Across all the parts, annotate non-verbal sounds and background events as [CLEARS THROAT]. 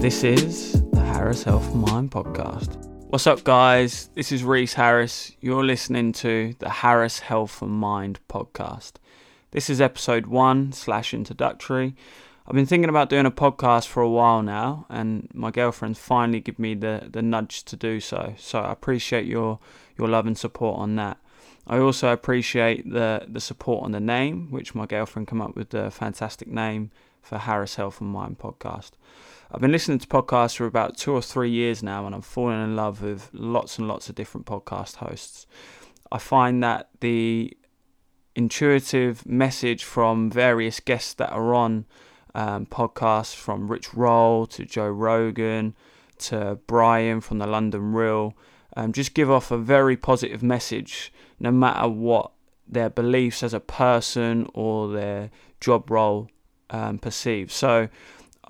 This is the Harris Health and Mind Podcast. What's up, guys? This is Reese Harris. You're listening to the Harris Health and Mind Podcast. This is episode one slash introductory. I've been thinking about doing a podcast for a while now, and my girlfriend's finally given me the, the nudge to do so. So I appreciate your your love and support on that. I also appreciate the the support on the name, which my girlfriend came up with the fantastic name for Harris Health and Mind podcast. I've been listening to podcasts for about two or three years now, and I'm falling in love with lots and lots of different podcast hosts. I find that the intuitive message from various guests that are on um, podcasts, from Rich Roll to Joe Rogan to Brian from the London Real, um, just give off a very positive message, no matter what their beliefs as a person or their job role um, perceived. So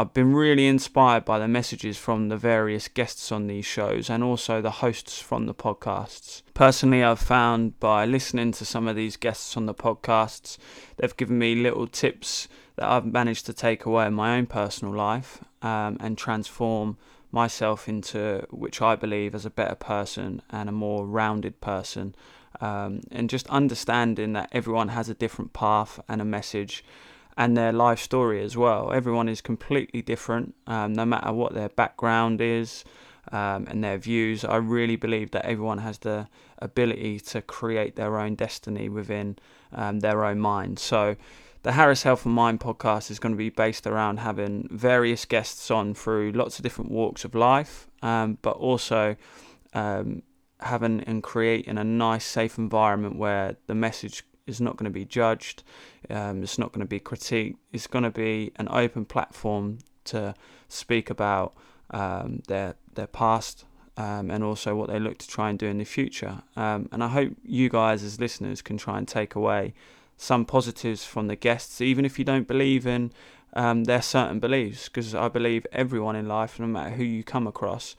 I've been really inspired by the messages from the various guests on these shows and also the hosts from the podcasts. Personally, I've found by listening to some of these guests on the podcasts, they've given me little tips that I've managed to take away in my own personal life um, and transform myself into which I believe as a better person and a more rounded person. Um, and just understanding that everyone has a different path and a message and their life story as well. Everyone is completely different, um, no matter what their background is um, and their views. I really believe that everyone has the ability to create their own destiny within um, their own mind. So, the Harris Health and Mind podcast is going to be based around having various guests on through lots of different walks of life, um, but also um, having and creating a nice, safe environment where the message is not going to be judged, um, it's not going to be critiqued, it's going to be an open platform to speak about um, their their past um, and also what they look to try and do in the future. Um, and I hope you guys, as listeners, can try and take away some positives from the guests, even if you don't believe in um, their certain beliefs, because I believe everyone in life, no matter who you come across,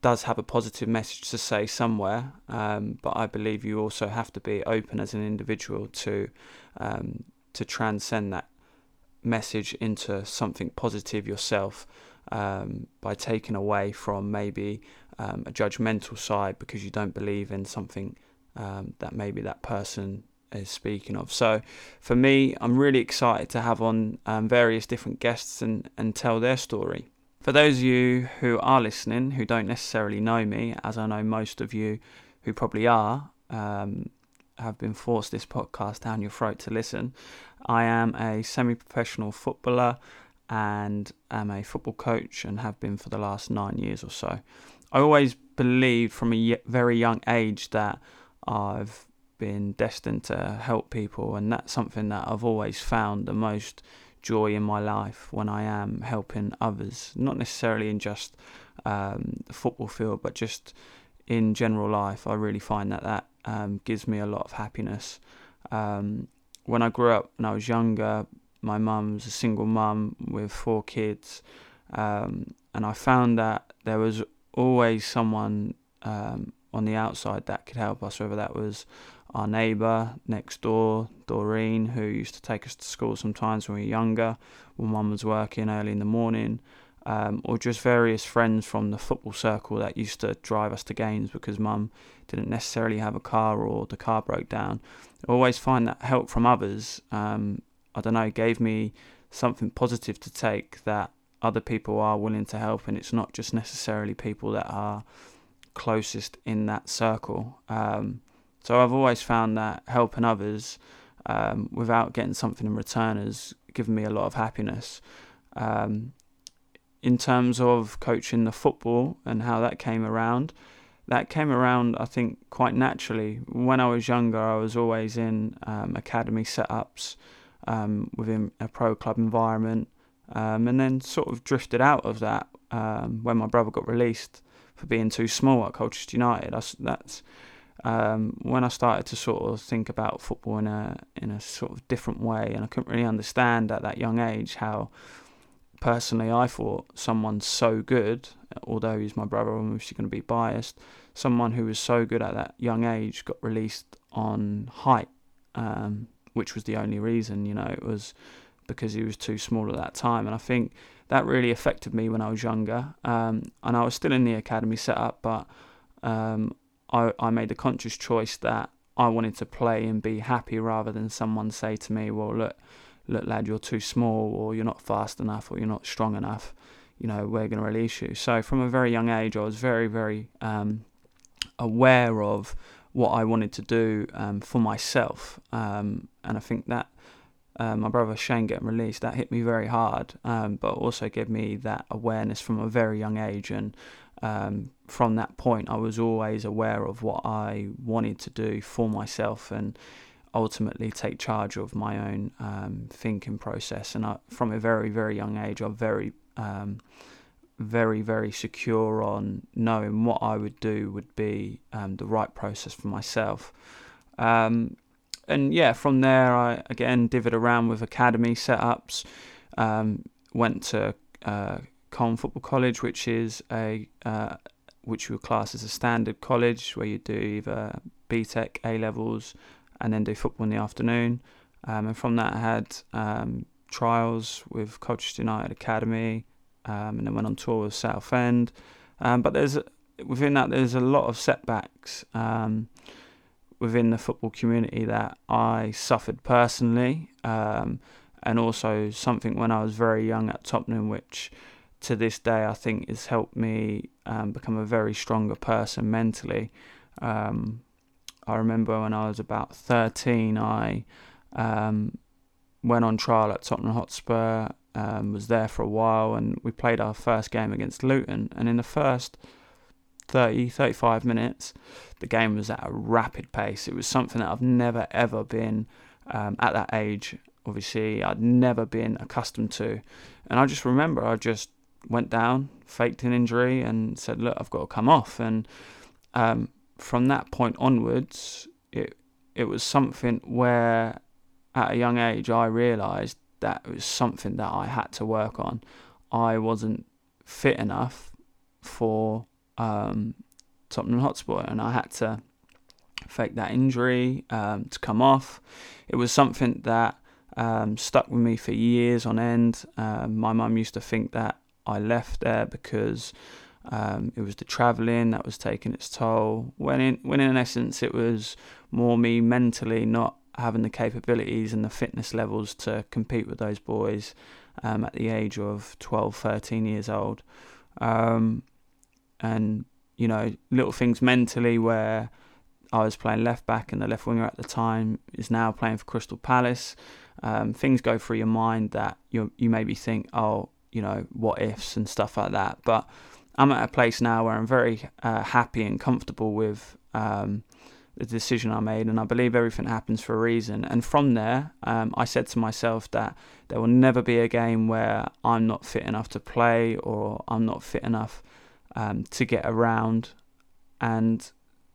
does have a positive message to say somewhere, um, but I believe you also have to be open as an individual to um, to transcend that message into something positive yourself um, by taking away from maybe um, a judgmental side because you don't believe in something um, that maybe that person is speaking of. So for me, I'm really excited to have on um, various different guests and, and tell their story. For those of you who are listening who don't necessarily know me, as I know most of you who probably are, um, have been forced this podcast down your throat to listen, I am a semi professional footballer and am a football coach and have been for the last nine years or so. I always believed from a very young age that I've been destined to help people, and that's something that I've always found the most joy in my life when I am helping others, not necessarily in just um, the football field, but just in general life. I really find that that um, gives me a lot of happiness. Um, when I grew up, when I was younger, my mum was a single mum with four kids, um, and I found that there was always someone um, on the outside that could help us, whether that was our neighbour next door, Doreen, who used to take us to school sometimes when we were younger, when mum was working early in the morning, um, or just various friends from the football circle that used to drive us to games because mum didn't necessarily have a car or the car broke down. I always find that help from others, um, I don't know, gave me something positive to take that other people are willing to help, and it's not just necessarily people that are closest in that circle. Um, so I've always found that helping others um, without getting something in return has given me a lot of happiness. Um, in terms of coaching the football and how that came around, that came around, I think, quite naturally. When I was younger, I was always in um, academy setups um, within a pro club environment, um, and then sort of drifted out of that um, when my brother got released for being too small at Colchester United. That's, that's um, when I started to sort of think about football in a in a sort of different way, and I couldn't really understand at that young age how personally I thought someone so good, although he's my brother, I'm obviously going to be biased. Someone who was so good at that young age got released on height, um, which was the only reason. You know, it was because he was too small at that time. And I think that really affected me when I was younger. Um, and I was still in the academy setup, but um, I, I made the conscious choice that I wanted to play and be happy rather than someone say to me, well, look, look, lad, you're too small or you're not fast enough or you're not strong enough. You know, we're going to release you. So from a very young age, I was very, very um, aware of what I wanted to do um, for myself. Um, and I think that uh, my brother Shane getting released, that hit me very hard, um, but also gave me that awareness from a very young age. And um, from that point, I was always aware of what I wanted to do for myself and ultimately take charge of my own um, thinking process. And I, from a very, very young age, I'm very um, very, very secure on knowing what I would do would be um, the right process for myself. Um, and yeah, from there, I again divvied around with academy setups. Um, went to uh, Colne Football College, which is a uh, which would class as a standard college where you do either BTEC, A levels, and then do football in the afternoon. Um, and from that, I had um, trials with Colchester United Academy, um, and then went on tour with Southend. Um, but there's within that there's a lot of setbacks um, within the football community that I suffered personally, um, and also something when I was very young at Tottenham, which to this day I think has helped me um, become a very stronger person mentally. Um, I remember when I was about 13, I went on trial at Tottenham Hotspur um, was there for a while, and we played our first game against Luton. And in the first 30, 35 minutes, the game was at a rapid pace. It was something that I've never ever been um, at that age. Obviously, I'd never been accustomed to, and I just remember I just went down, faked an injury, and said, "Look, I've got to come off." And um, from that point onwards, it it was something where, at a young age, I realised that it was something that I had to work on. I wasn't fit enough for um, Tottenham Hotspur, and I had to fake that injury um, to come off. It was something that um, stuck with me for years on end. Um, my mum used to think that I left there because um, it was the travelling that was taking its toll. When in when in essence it was more me mentally not having the capabilities and the fitness levels to compete with those boys um, at the age of 12, 13 years old. Um, and, you know, little things mentally where I was playing left back and the left winger at the time is now playing for Crystal Palace. Um, things go through your mind that you you maybe think, oh, you know, what ifs and stuff like that. But I'm at a place now where I'm very uh, happy and comfortable with um, the decision I made, and I believe everything happens for a reason. And from there, um, I said to myself that there will never be a game where I'm not fit enough to play or I'm not fit enough um, to get around. And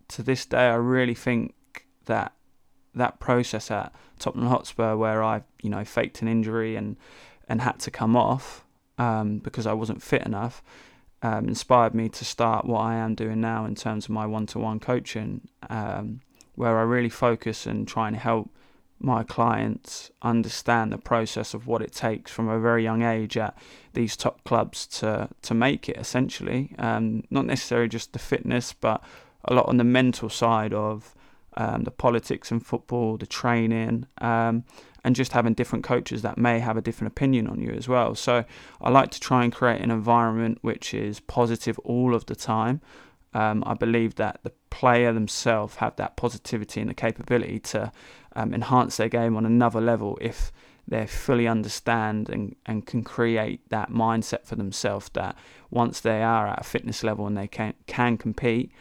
to this day, I really think that that process at Tottenham Hotspur, where I, you know, faked an injury and and had to come off um, because I wasn't fit enough, um, inspired me to start what I am doing now in terms of my one to one coaching, um, where I really focus and try and help my clients understand the process of what it takes from a very young age at these top clubs to, to make it essentially. Um, not necessarily just the fitness, but a lot on the mental side of um, the politics in football, the training, um, and just having different coaches that may have a different opinion on you as well. So I like to try and create an environment which is positive all of the time. Um, I believe that the player themselves have that positivity and the capability to um, enhance their game on another level if they fully understand and, and can create that mindset for themselves that once they are at a fitness level and they can can compete,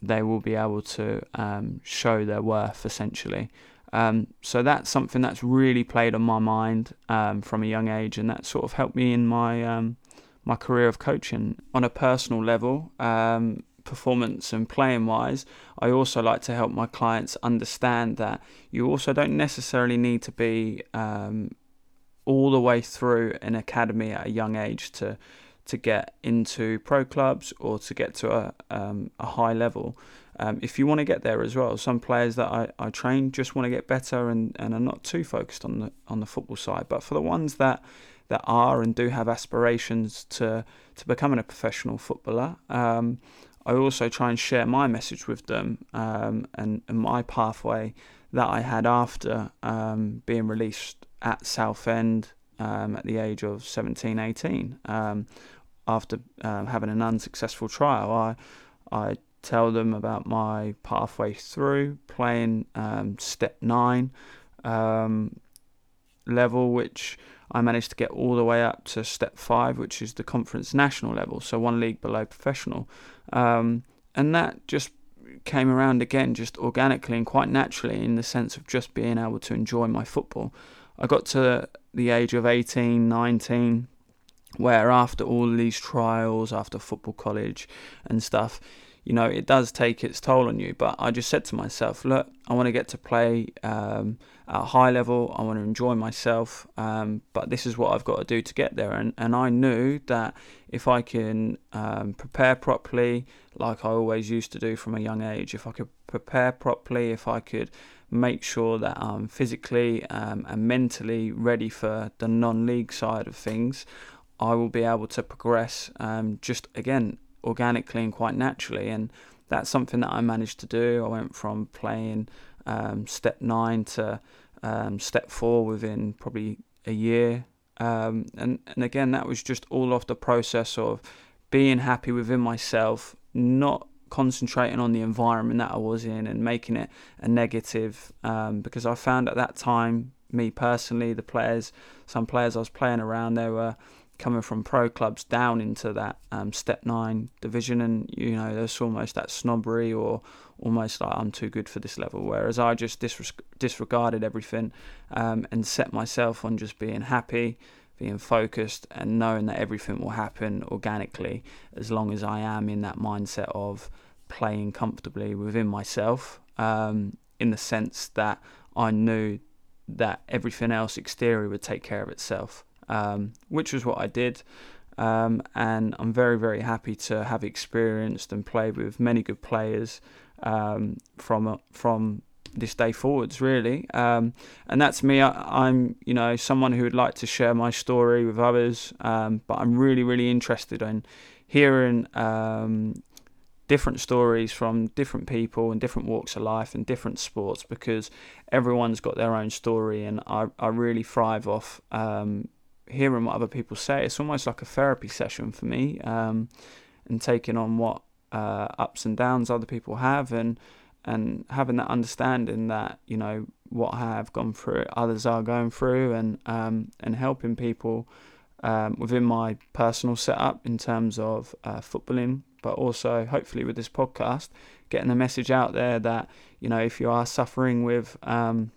they will be able to um, show their worth essentially. Um, so that's something that's really played on my mind um, from a young age, and that sort of helped me in my um, my career of coaching on a personal level, um, performance and playing wise. I also like to help my clients understand that you also don't necessarily need to be um, all the way through an academy at a young age to to get into pro clubs or to get to a, um, a high level. Um, if you want to get there as well, some players that I, I train just want to get better and, and are not too focused on the on the football side. But for the ones that that are and do have aspirations to to becoming a professional footballer, um, I also try and share my message with them um, and, and my pathway that I had after um, being released at Southend um, at the age of 17, 18. Um, after um, having an unsuccessful trial, I I tell them about my pathway through playing um, step nine um, level, which I managed to get all the way up to step five, which is the conference national level, so one league below professional. Um, and that just came around again just organically and quite naturally in the sense of just being able to enjoy my football. I got to the age of 18, 19, where after all these trials, after football college and stuff, you know, it does take its toll on you. But I just said to myself, look, I want to get to play um, at a high level. I want to enjoy myself. Um, but this is what I've got to do to get there. And, and I knew that if I can um, prepare properly, like I always used to do from a young age, if I could prepare properly, if I could make sure that I'm physically um, and mentally ready for the non league side of things, I will be able to progress um, just again organically and quite naturally. And that's something that I managed to do. I went from playing um, step nine to um, step four within probably a year. Um, and, and again, that was just all off the process of being happy within myself, not concentrating on the environment that I was in and making it a negative. Um, because I found at that time, me personally, the players, some players I was playing around, they were coming from pro clubs down into that um, step nine division, and you know there's almost that snobbery or almost like I'm too good for this level. Whereas I just disregarded everything um, and set myself on just being happy, being focused, and knowing that everything will happen organically as long as I am in that mindset of playing comfortably within myself. Um, in the sense that I knew that everything else exterior would take care of itself um, which was what I did. Um, and I'm very, very happy to have experienced and played with many good players um, from uh, from this day forwards, really. Um, and that's me. I, am you know, someone who would like to share my story with others, um, but I'm really, really interested in hearing um, different stories from different people and different walks of life and different sports because everyone's got their own story, and I, I really thrive off um, hearing what other people say. It's almost like a therapy session for me, um, and taking on what uh, ups and downs other people have, and and having that understanding that you know what I have gone through, others are going through, and um, and helping people um, within my personal setup in terms of uh, footballing, but also hopefully with this podcast, getting the message out there that you know if you are suffering with um,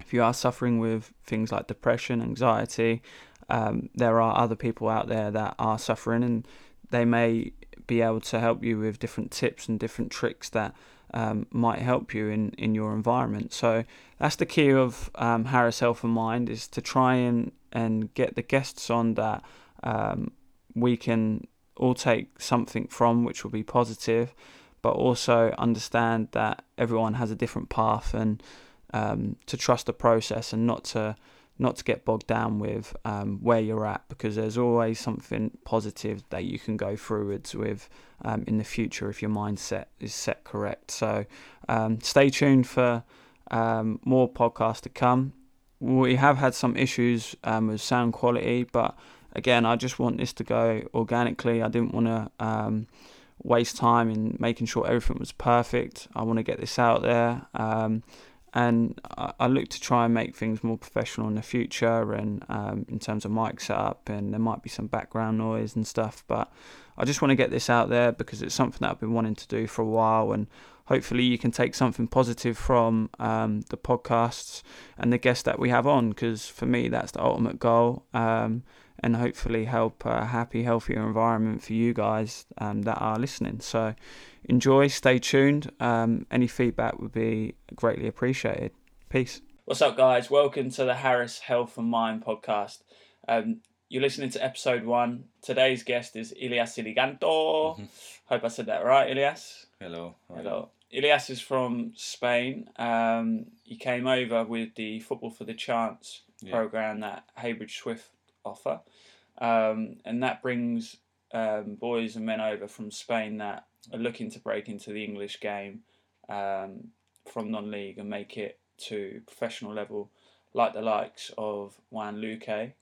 if you are suffering with things like depression, anxiety, um, there are other people out there that are suffering and they may be able to help you with different tips and different tricks that um, might help you in, in your environment. So that's the key of um, Harris Health and Mind is to try and, and get the guests on that um, we can all take something from which will be positive, but also understand that everyone has a different path and um, to trust the process and not to not to get bogged down with um, where you're at because there's always something positive that you can go forwards with um, in the future if your mindset is set correct. So um, stay tuned for um, more podcasts to come. We have had some issues um, with sound quality, but again, I just want this to go organically. I didn't want to um, waste time in making sure everything was perfect. I want to get this out there and I, I, look to try and make things more professional in the future and um, in terms of mic setup and there might be some background noise and stuff but I just want to get this out there because it's something that I've been wanting to do for a while and hopefully you can take something positive from um, the podcasts and the guests that we have on because for me that's the ultimate goal um, and hopefully help a happy healthier environment for you guys um, that are listening so enjoy, stay tuned. Um, any feedback would be greatly appreciated. Peace. What's up, guys? Welcome to the Harris Health and Mind podcast. Um, you're listening to episode one. Today's guest is Ilias Iliganto. Mm-hmm. Hope I said that right, Ilias. Hello. Hello. Ilias is from Spain. Um, he came over with the Football for the Chance Yeah. program that Heybridge Swift offer, um, and that brings um, boys and men over from Spain that are looking to break into the English game um, from non-league and make it to professional level, like the likes of Juan Luque,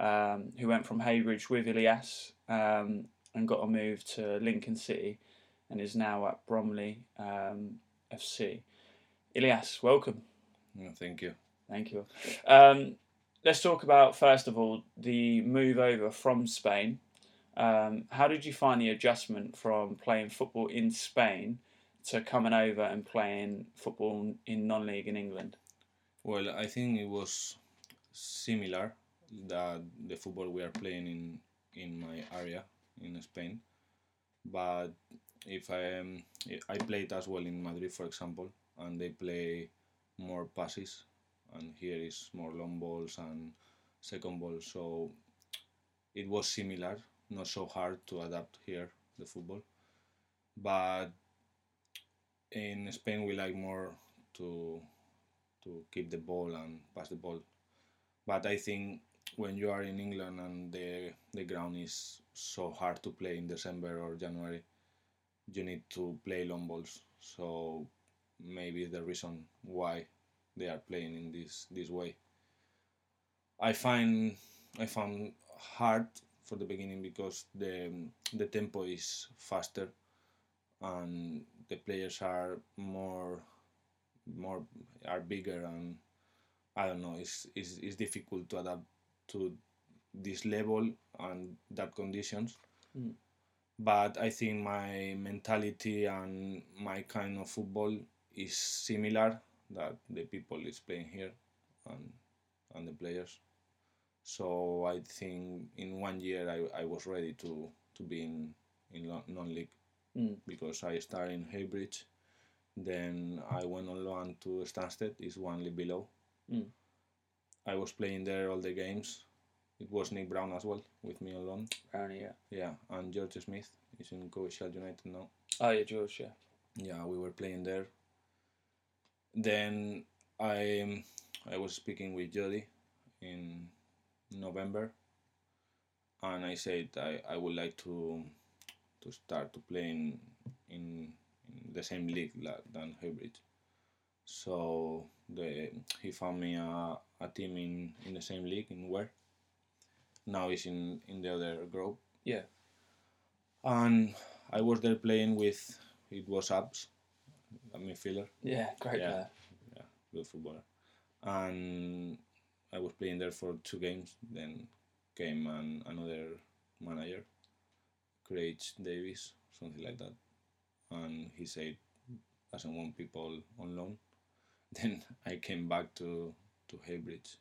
um, who went from Heybridge with Ilias um, and got a move to Lincoln City and is now at Bromley um, FC. Ilias, welcome. No, thank you. Thank you. Um, let's talk about first of all the move over from Spain. Um, how did you find the adjustment from playing football in Spain to coming over and playing football in non-league in England? Well, I think it was similar that the football we are playing in in my area in Spain, but if I am I played as well in Madrid, for example, and they play more passes, and here is more long balls and second ball, so it was similar, not so hard to adapt here the football, but in Spain we like more to to keep the ball and pass the ball. But I think when you are in England and the the ground is so hard to play in December or January, you need to play long balls. So maybe the reason why they are playing in this this way. I find I found hard for the beginning because the the tempo is faster and the players are more more are bigger and I don't know it's, it's, it's difficult to adapt to this level and that conditions Mm. But I think my mentality and my kind of football is similar that the people is playing here and and the players so I think in one year I, I was ready to to be in in non-league Mm. because I started in Heybridge then I went on loan to Stansted, is one league below. Mm. I was playing there all the games. It was Nick Brown as well with me on loan. Brownie, yeah. Yeah, and George Smith is in Coventry United now. Oh yeah, George, yeah. Yeah, we were playing there. Then I um, I was speaking with Jody in November, and I said I, I would like to to start to play in in, in the same league la- than Heybridge. So the he found me a, a team in, in the same league in where now he's in, in the other group. Yeah. And I was there playing with it was Abs, a midfielder, Yeah, great Yeah. player. good footballer. And I was playing there for two games. Then came an, another manager, Craig Davis, something like that, and he said doesn't want people on loan. [LAUGHS] Then I came back to to Heybridge,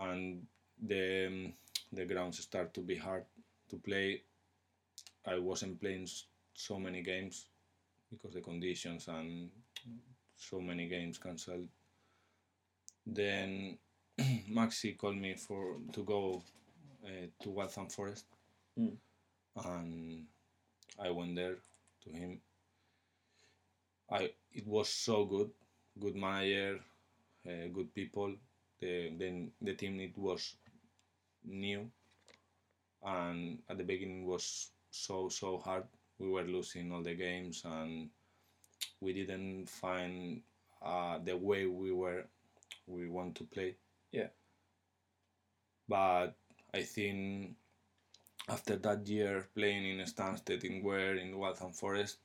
and the the grounds start to be hard to play. I wasn't playing so many games because the conditions and so many games cancelled. Then [CLEARS THROAT] Maxi called me for to go uh, to Waltham Forest, Mm. and I went there to him. I it was so good, good manager, uh, good people. The then the team it was new, and at the beginning was so so hard. We were losing all the games and we didn't find uh, the way we were we want to play. Yeah. But I think after that year playing in Stansted, in Ware, in Waltham Forest,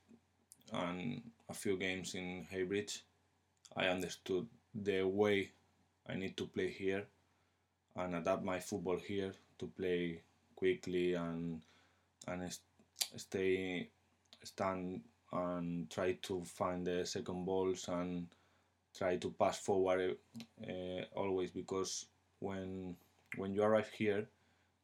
and a few games in Heybridge, I understood the way I need to play here and adapt my football here to play quickly and and stay stand and try to find the second balls and try to pass forward uh, always because when when you arrive here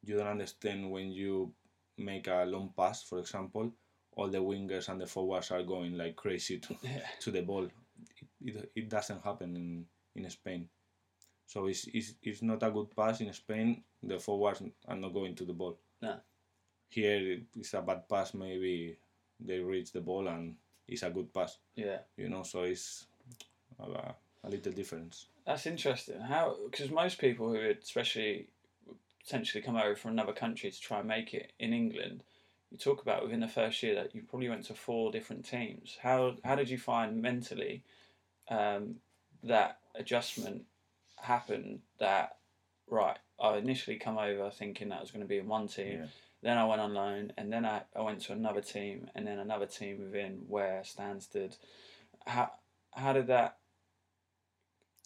you don't understand when you make a long pass for example all the wingers and the forwards are going like crazy to, [LAUGHS] Yeah. to the ball it, it, it doesn't happen in, in Spain so it's, it's, it's not a good pass in Spain the forwards are not going to the ball No. Here it's a bad pass maybe they reach the ball and it's a good pass. Yeah. You know, so it's a, a little difference. That's interesting. How? Because most people who would especially potentially come over from another country to try and make it in England, you talk about within the first year that you probably went to four different teams. How how did you find mentally um, that adjustment happened? That right, I initially come over thinking that I was going to be in one team. Yeah. Then I went on loan, and then I, I went to another team, and then another team within where Stansted. How how did that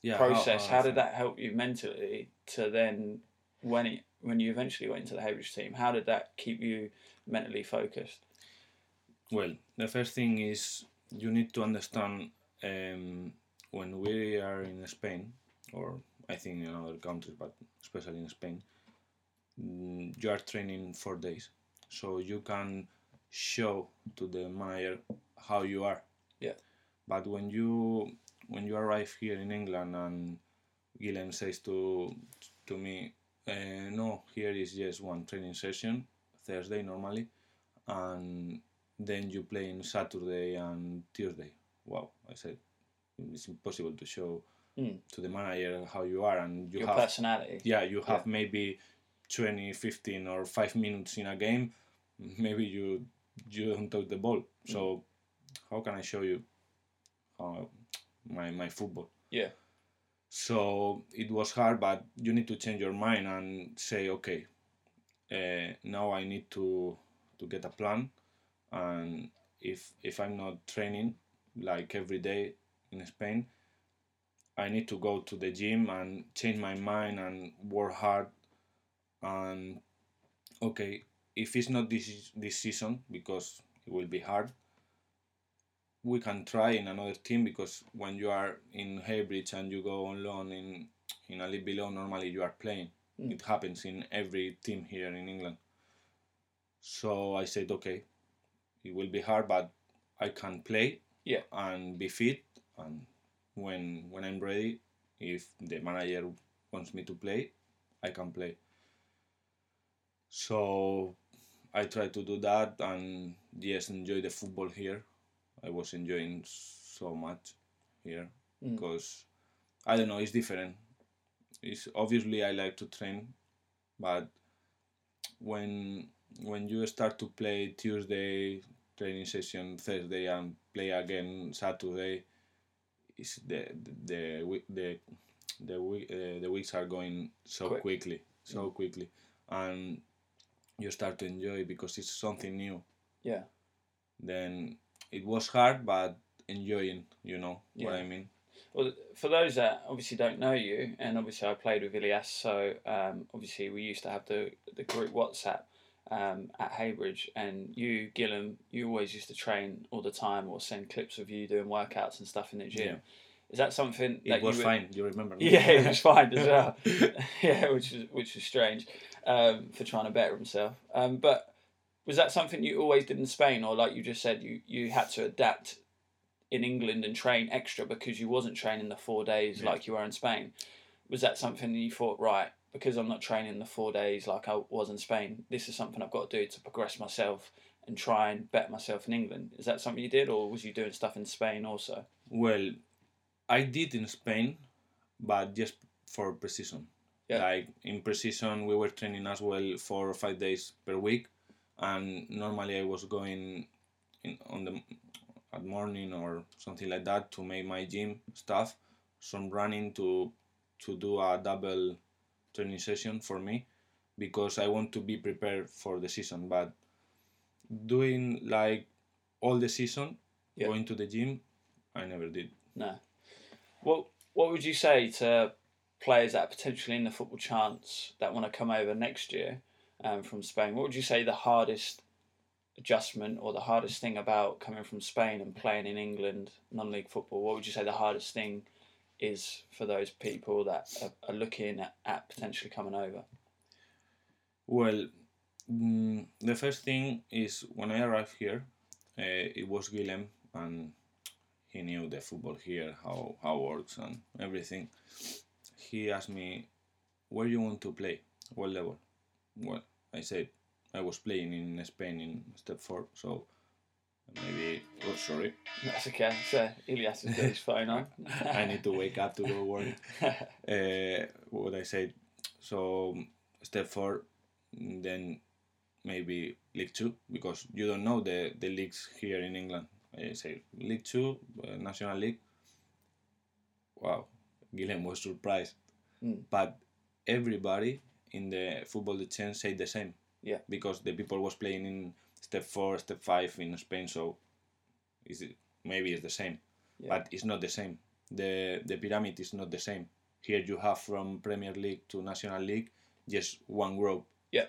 Yeah. process? How, I did that help you mentally to then when it when you eventually went into the Heybridge team? How did that keep you mentally focused? Well, the first thing is you need to understand um, when we are in Spain, or I think in other countries, but especially in Spain, you are training four days, so you can show to the manager how you are. Yeah. But when you when you arrive here in England and Guillem says to to me, uh, no, here is just one training session, Thursday normally, and then you play in Saturday and Tuesday. Wow, I said it's impossible to show Mm. to the manager how you are, and you Your have personality. yeah, you have maybe 20, 15 or 5 minutes in a game, maybe you you don't touch the ball. So how can I show you how my my football? Yeah. So it was hard, but you need to change your mind and say, okay, uh, now I need to to get a plan, and if if I'm not training like every day in Spain, I need to go to the gym and change my mind and work hard. And okay, if it's not this this season because it will be hard, we can try in another team because when you are in Heybridge and you go on loan in in a league below, normally you are playing. Mm. It happens in every team here in England. So I said, okay, it will be hard, but I can play Yeah. and be fit. And when when I'm ready, if the manager wants me to play, I can play. So I try to do that and yes, enjoy the football here. I was enjoying so much here Mm. because I don't know, it's different. It's obviously I like to train, but when when you start to play Tuesday training session, Thursday, and play again Saturday, is the the the the the, week, uh, the weeks are going so Quick. quickly, so quickly, and you start to enjoy because it's something new. Yeah. Then it was hard, but enjoying. You know what I mean? Well, for those that obviously don't know you, and obviously I played with Ilias, so um, obviously we used to have the the group WhatsApp um, at Heybridge, and you, Gillam, you always used to train all the time or send clips of you doing workouts and stuff in the gym. Yeah. Is that something It that was you would- fine. You remember? no? [LAUGHS] Yeah, it was fine as well. [LAUGHS] yeah, which was which was strange um, for trying to better himself. Um, but was that something you always did in Spain, or like you just said, you you had to adapt in England and train extra because you wasn't training the four days Yeah. like you were in Spain? Was that something that you thought, right? Because I'm not training the four days like I was in Spain. This is something I've got to do to progress myself and try and better myself in England. Is that something you did, or was you doing stuff in Spain also? Well, I did in Spain, but just for pre-season. Yeah. Like in pre-season, we were training as well four or five days per week, and normally I was going in on the at morning or something like that to make my gym stuff, some running to to do a double training session for me, because I want to be prepared for the season. But doing like all the season, Yeah. going to the gym, I never did. No. What What would you say to players that are potentially in the football chance that want to come over next year um, from Spain? What would you say the hardest adjustment or the hardest thing about coming from Spain and playing in England non-league football? What would you say the hardest thing is for those people that are, are looking at, at potentially coming over? Well, mm, the first thing is when I arrived here, uh, it was Guillem, and he knew the football here, how how it works and everything. He asked me, "Where you want to play? What level?" Well, I said I was playing in Spain in step four, so Maybe. Oh, sorry. [LAUGHS] That's okay. So Ilias has got his phone on. I need to wake up to go work. Uh, [LAUGHS] what I said. So step four, then maybe League Two because you don't know the the leagues here in England. I say League Two, uh, National League. Wow, Guillem was surprised, Mm. but everybody in the football chain said the same. Yeah. Because the people was playing in step four, step five in Spain, so is it maybe it's the same, Yeah. but it's not the same. the The pyramid is not the same. Here you have from Premier League to National League just one group. Yeah.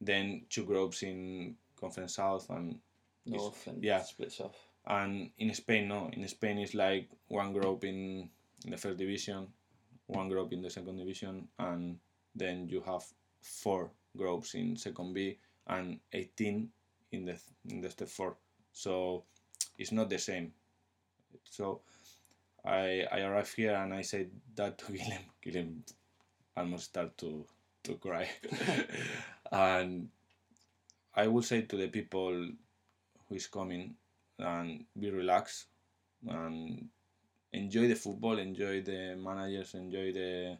Then two groups in Conference South and North and yeah. splits off. and in Spain no. In Spain it's like one group in, in the first division, one group in the second division, and then you have four groups in second B and 18 in the in the step four. So it's not the same. So I I arrived here and I said that to [LAUGHS] Guillem. Guillem almost start to to cry, [LAUGHS] and I will say to the people who is coming and be relaxed and enjoy the football, enjoy the managers, enjoy the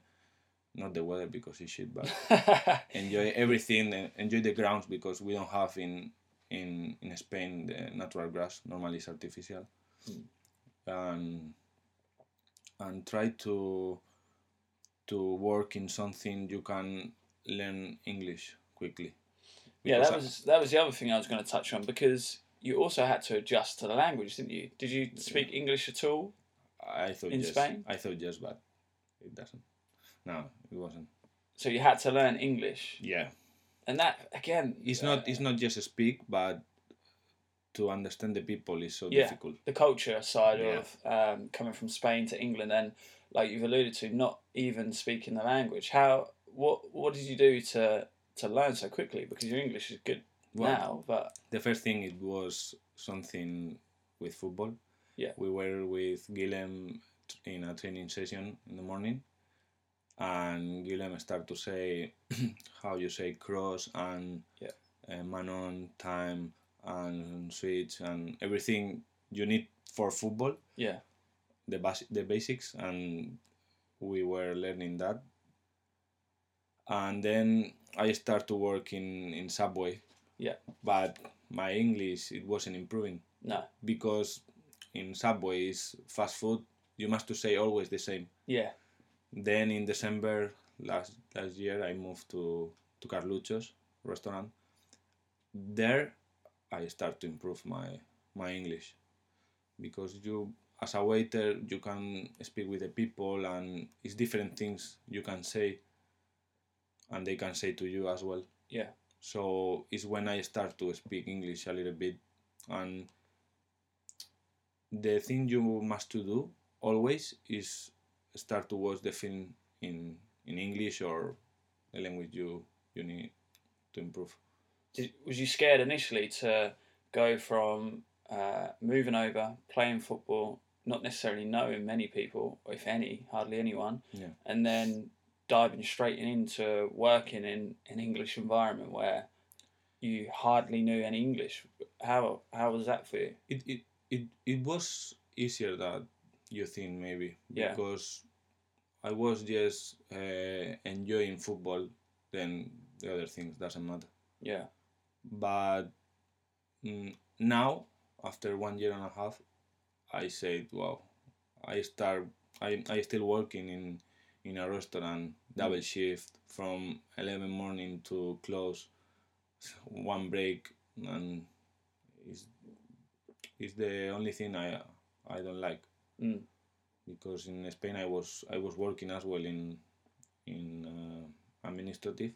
not the weather because it's shit, but [LAUGHS] enjoy everything. Enjoy the grounds because we don't have in in in Spain the natural grass. Normally it's artificial, hmm. and and try to to work in something you can learn English quickly. yeah, Because that I- was that was the other thing I was going to touch on because you also had to adjust to the language, didn't you? Did you speak English at all? I thought in yes. Spain? I thought yes, but it doesn't. No, it wasn't. So you had to learn English, Yeah, and that again, it's uh, not. It's not just to speak, but to understand the people is so Yeah. difficult. the culture side Yeah. of um, coming from Spain to England, and like you've alluded to, not even speaking the language. How what what did you do to to learn so quickly? Because your English is good Well, now, but the first thing it was something with football. Yeah. We were with Guillem in a training session in the morning, and Guillem started to say [CLEARS THROAT] how you say cross and Yeah. uh, man on time and switch and everything you need for football. yeah, the bas- the basics and we were learning that and then i start to work in in subway Yeah. but my english it wasn't improving no, because in subways, fast food you must to say always the same. Yeah, then in december last last year i moved to to Carluccio's restaurant. There i start to improve my my english. Because you as a waiter you can speak with the people and it's different things you can say and they can say to you as well. Yeah, so it's when i start to speak english a little bit and the thing you must to do always is start to watch the film in in english or the language you you need to improve Did, was you scared initially to go from uh, moving over, playing football, not necessarily knowing many people, if any, hardly anyone, Yeah. and then diving straight into working in an English environment where you hardly knew any English? How how was that for you? it it it, it was easier than you think maybe Yeah. because I was just uh, enjoying football then the other things doesn't matter. Yeah, but mm, now after one year and a half I said wow I start I, I still working in in a restaurant double shift from 11 morning to close one break and it's, it's the only thing I I don't like Mm. because in Spain I was I was working as well in in uh, administrative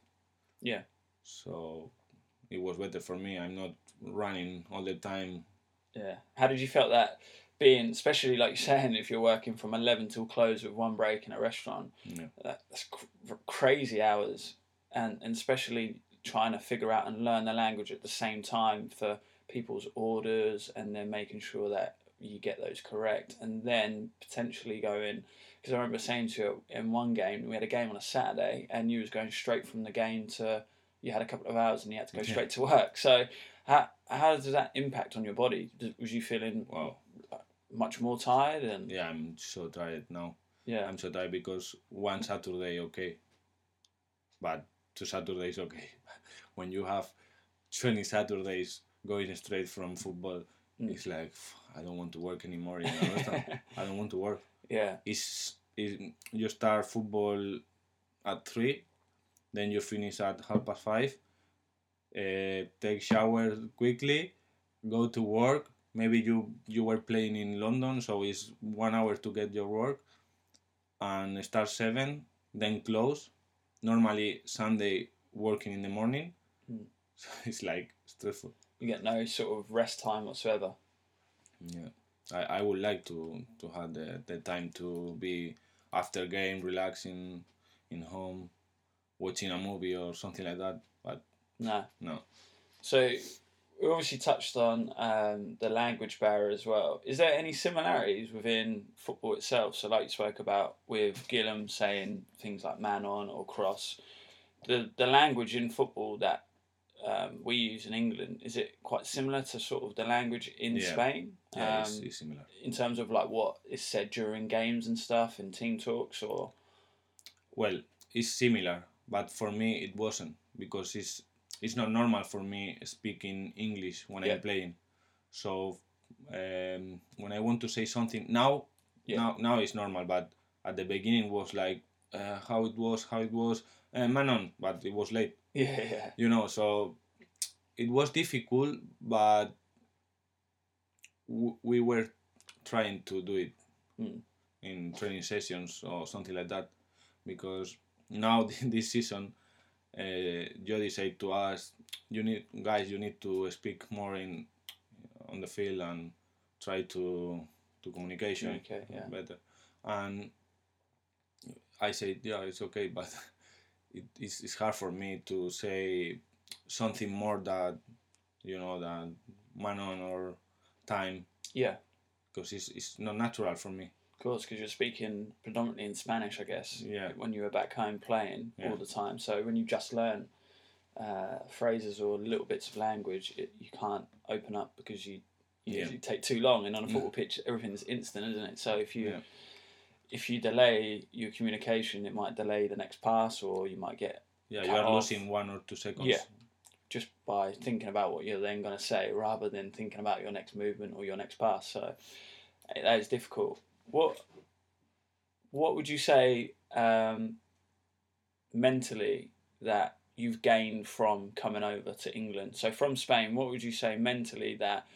yeah, so it was better for me I'm not running all the time yeah. How did you felt that being, especially like you're saying, if you're working from eleven till close with one break in a restaurant? yeah. that's cr- crazy hours and, and especially trying to figure out and learn the language at the same time for people's orders and then making sure that you get those correct and then potentially going because I remember saying to you in one game we had a game on a Saturday and you was going straight from the game to you had a couple of hours and you had to go Yeah. straight to work. So how how does that impact on your body? Was you feeling well much more tired and Yeah, I'm so tired now. yeah I'm so tired because one Saturday okay, but two Saturdays okay. [LAUGHS] When you have twenty Saturdays going straight from football, Mm. it's like I don't want to work anymore. You understand? [LAUGHS] I don't want to work. yeah It's, it's you start football at three, then you finish at half past five. Uh, take shower quickly, go to work. Maybe you you were playing in London, so it's one hour to get your work, and start seven, then close. Normally Sunday working in the morning, Mm. so [LAUGHS] it's like stressful. You get no sort of rest time whatsoever. Yeah, I, I would like to to have the, the time to be after game relaxing in home, watching a movie or something like that. But No. no, So we obviously touched on um, the language barrier as well. Is there any similarities within football itself? So, like you spoke about with Guillem saying things like "man on" or "cross," the the language in football that um, we use in England is it quite similar to sort of the language in Yeah. Spain? yeah, it's, Um, it's similar. in terms of like what is said during games and stuff and team talks, or Well, it's similar, but for me it wasn't because it's it's not normal for me speaking English when Yeah. I'm playing. So um, when I want to say something now, Yeah. now now it's normal, but at the beginning was like uh, how it was, how it was, uh, Manon, but it was late. Yeah, [LAUGHS] yeah, you know so it was difficult but w- we were trying to do it Mm. in training sessions or something like that because now [LAUGHS] this season uh, Jody said to us you need guys you need to speak more in on the field and try to to communication okay, yeah, better. And I said yeah it's okay [LAUGHS] but it, it's, it's hard for me to say something more that you know than manon or time yeah. because it's, it's not natural for me Of course, because you're speaking predominantly in Spanish, I guess. Yeah. When you were back home playing Yeah. all the time, so when you just learn uh, phrases or little bits of language, it, you can't open up because you, you Yeah. usually take too long. And on a football pitch, everything's instant, isn't it? So if you Yeah. If you delay your communication, it might delay the next pass, or you might get yeah you are off. losing one or two seconds Yeah. just by thinking about what you're then going to say rather than thinking about your next movement or your next pass. So eh, that is difficult. What what would you say um, mentally that you've gained from coming over to England? So from Spain, what would you say mentally that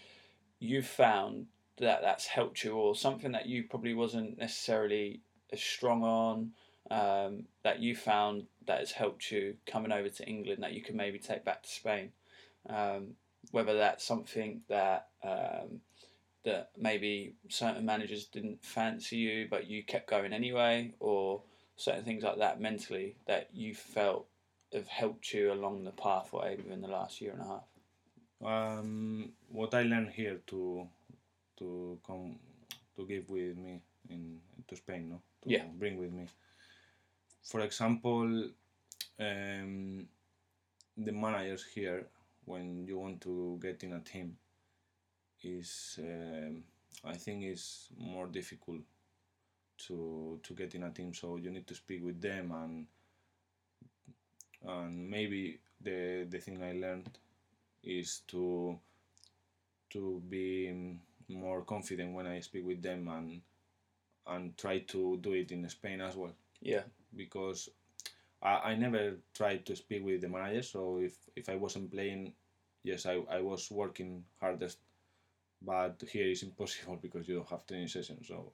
you've found that that's helped you, or something that you probably wasn't necessarily as strong on? Um, that you found that has helped you coming over to England that you can maybe take back to Spain. Um, whether that's something that um, that maybe certain managers didn't fancy you, but you kept going anyway, or certain things like that mentally that you felt have helped you along the pathway within the last year and a half. um, what I learned here to to come to give with me in to Spain, no, to Yeah. bring with me. For example, um, the managers here, when you want to get in a team, is um, I think is more difficult to to get in a team. So you need to speak with them and and maybe the the thing I learned is to to be more confident when I speak with them and and try to do it in Spain as well Yeah, because I, I never tried to speak with the manager so if, if I wasn't playing yes I, I was working hardest but here is impossible [LAUGHS] because you don't have training sessions so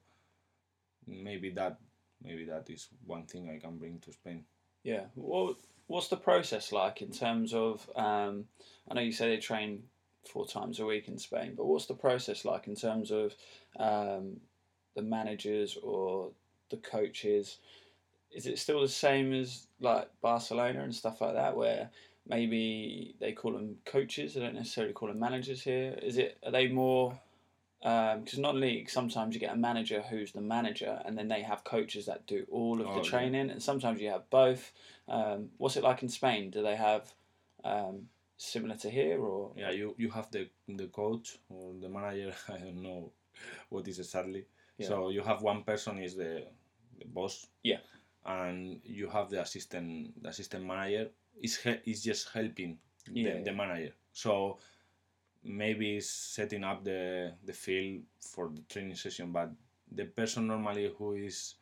maybe that maybe that is one thing I can bring to Spain yeah. What what's the process like in terms of? Um, I know you say they train four times a week in Spain, but what's the process like in terms of um, the managers or the coaches? Is it still the same as like Barcelona and stuff like that, where maybe they call them coaches? They don't necessarily call them managers here. Is it? Are they more? Because non-league, sometimes you get a manager who's the manager, and then they have coaches that do all of Oh, the yeah. training, and sometimes you have both. Um, what's it like in Spain? Do they have um, similar to here, or Yeah, you, you have the the coach or the manager. [LAUGHS] I don't know what is exactly. Yeah. So you have one person is the, the boss. Yeah. And you have the assistant the assistant manager is he- is just helping Yeah, the, yeah. the manager. So maybe it's setting up the the field for the training session, but the person normally who is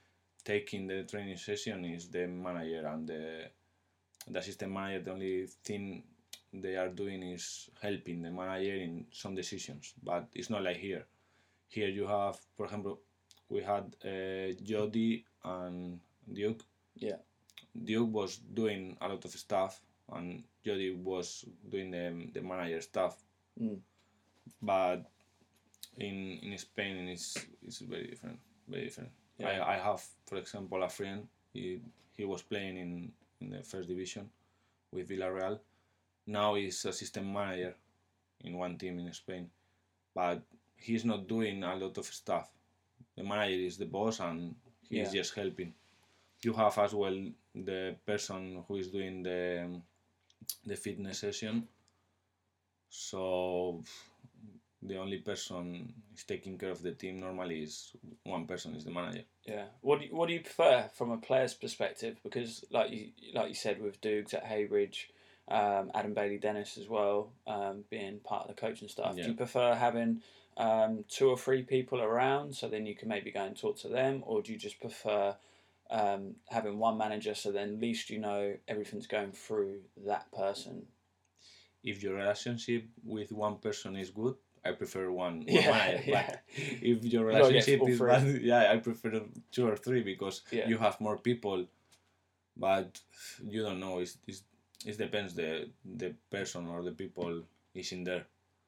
taking the training session is the manager and the the assistant manager. The only thing they are doing is helping the manager in some decisions, but it's not like here. Here you have, for example, we had uh, Jody and Duke. Yeah. Duke was doing a lot of stuff, and Jody was doing the the manager stuff. Mm. But in in Spain, it's it's very different. Very different. Yeah. I, I have, for example, a friend. He he was playing in in the first division with Villarreal. Now he's assistant manager in one team in Spain, but he's not doing a lot of stuff. The manager is the boss, and he's Yeah. just helping. You have as well the person who is doing the the fitness session. So the only person is taking care of the team normally is one person is the manager. Yeah. What do you, what do you prefer from a player's perspective? Because like you like you said with Dukes at Heybridge, um, Adam Bailey Dennis as well, um, being part of the coaching staff. Yeah. Do you prefer having um, two or three people around so then you can maybe go and talk to them, or do you just prefer um, having one manager so then at least you know everything's going through that person? If your relationship with one person is good, I prefer one, [LAUGHS] Yeah, yeah. If your relationship is bad, yeah, I prefer two or three because Yeah. you have more people. But you don't know. It's, it's, it depends the the person or the people is in there.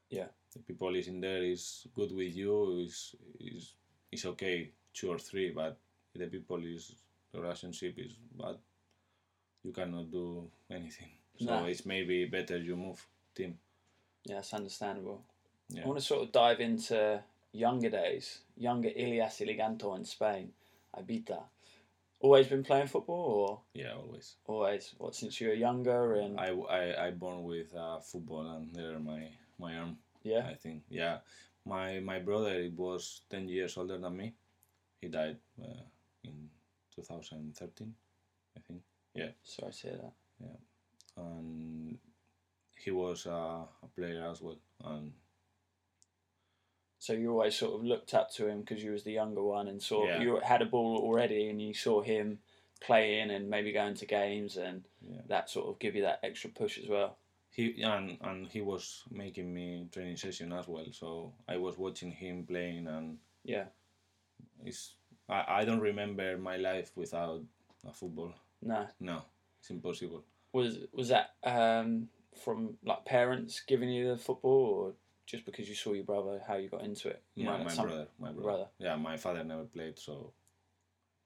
Yeah. The people is in there is good with you is is is okay two or three, but the people is the relationship is bad, you cannot do anything. So No. it's maybe better you move team. Yeah, that's understandable. Yeah. I want to sort of dive into younger days, younger Ilias Iliganto in Spain, Ibiza. Always been playing football, or Yeah, always. always? What since you were younger and I, I, I born with uh, football and there my my arm. yeah, I think yeah. My my brother he was ten years older than me. He died uh, in 2013, I think. Yeah. Sorry to hear that. Yeah, and he was uh, a player as well. And So you always sort of looked up to him because you was the younger one and saw Yeah. you had a ball already and you saw him playing and maybe going to games and yeah, that sort of give you that extra push as well. he and and he was making me training session as well. So I was watching him playing and Yeah, it's I, I don't remember my life without a football. no. No, it's impossible. Was was that um, from like parents giving you the football or just because you saw your brother how you got into it? You My, know, my brother, my brother. brother. Yeah, my father never played, so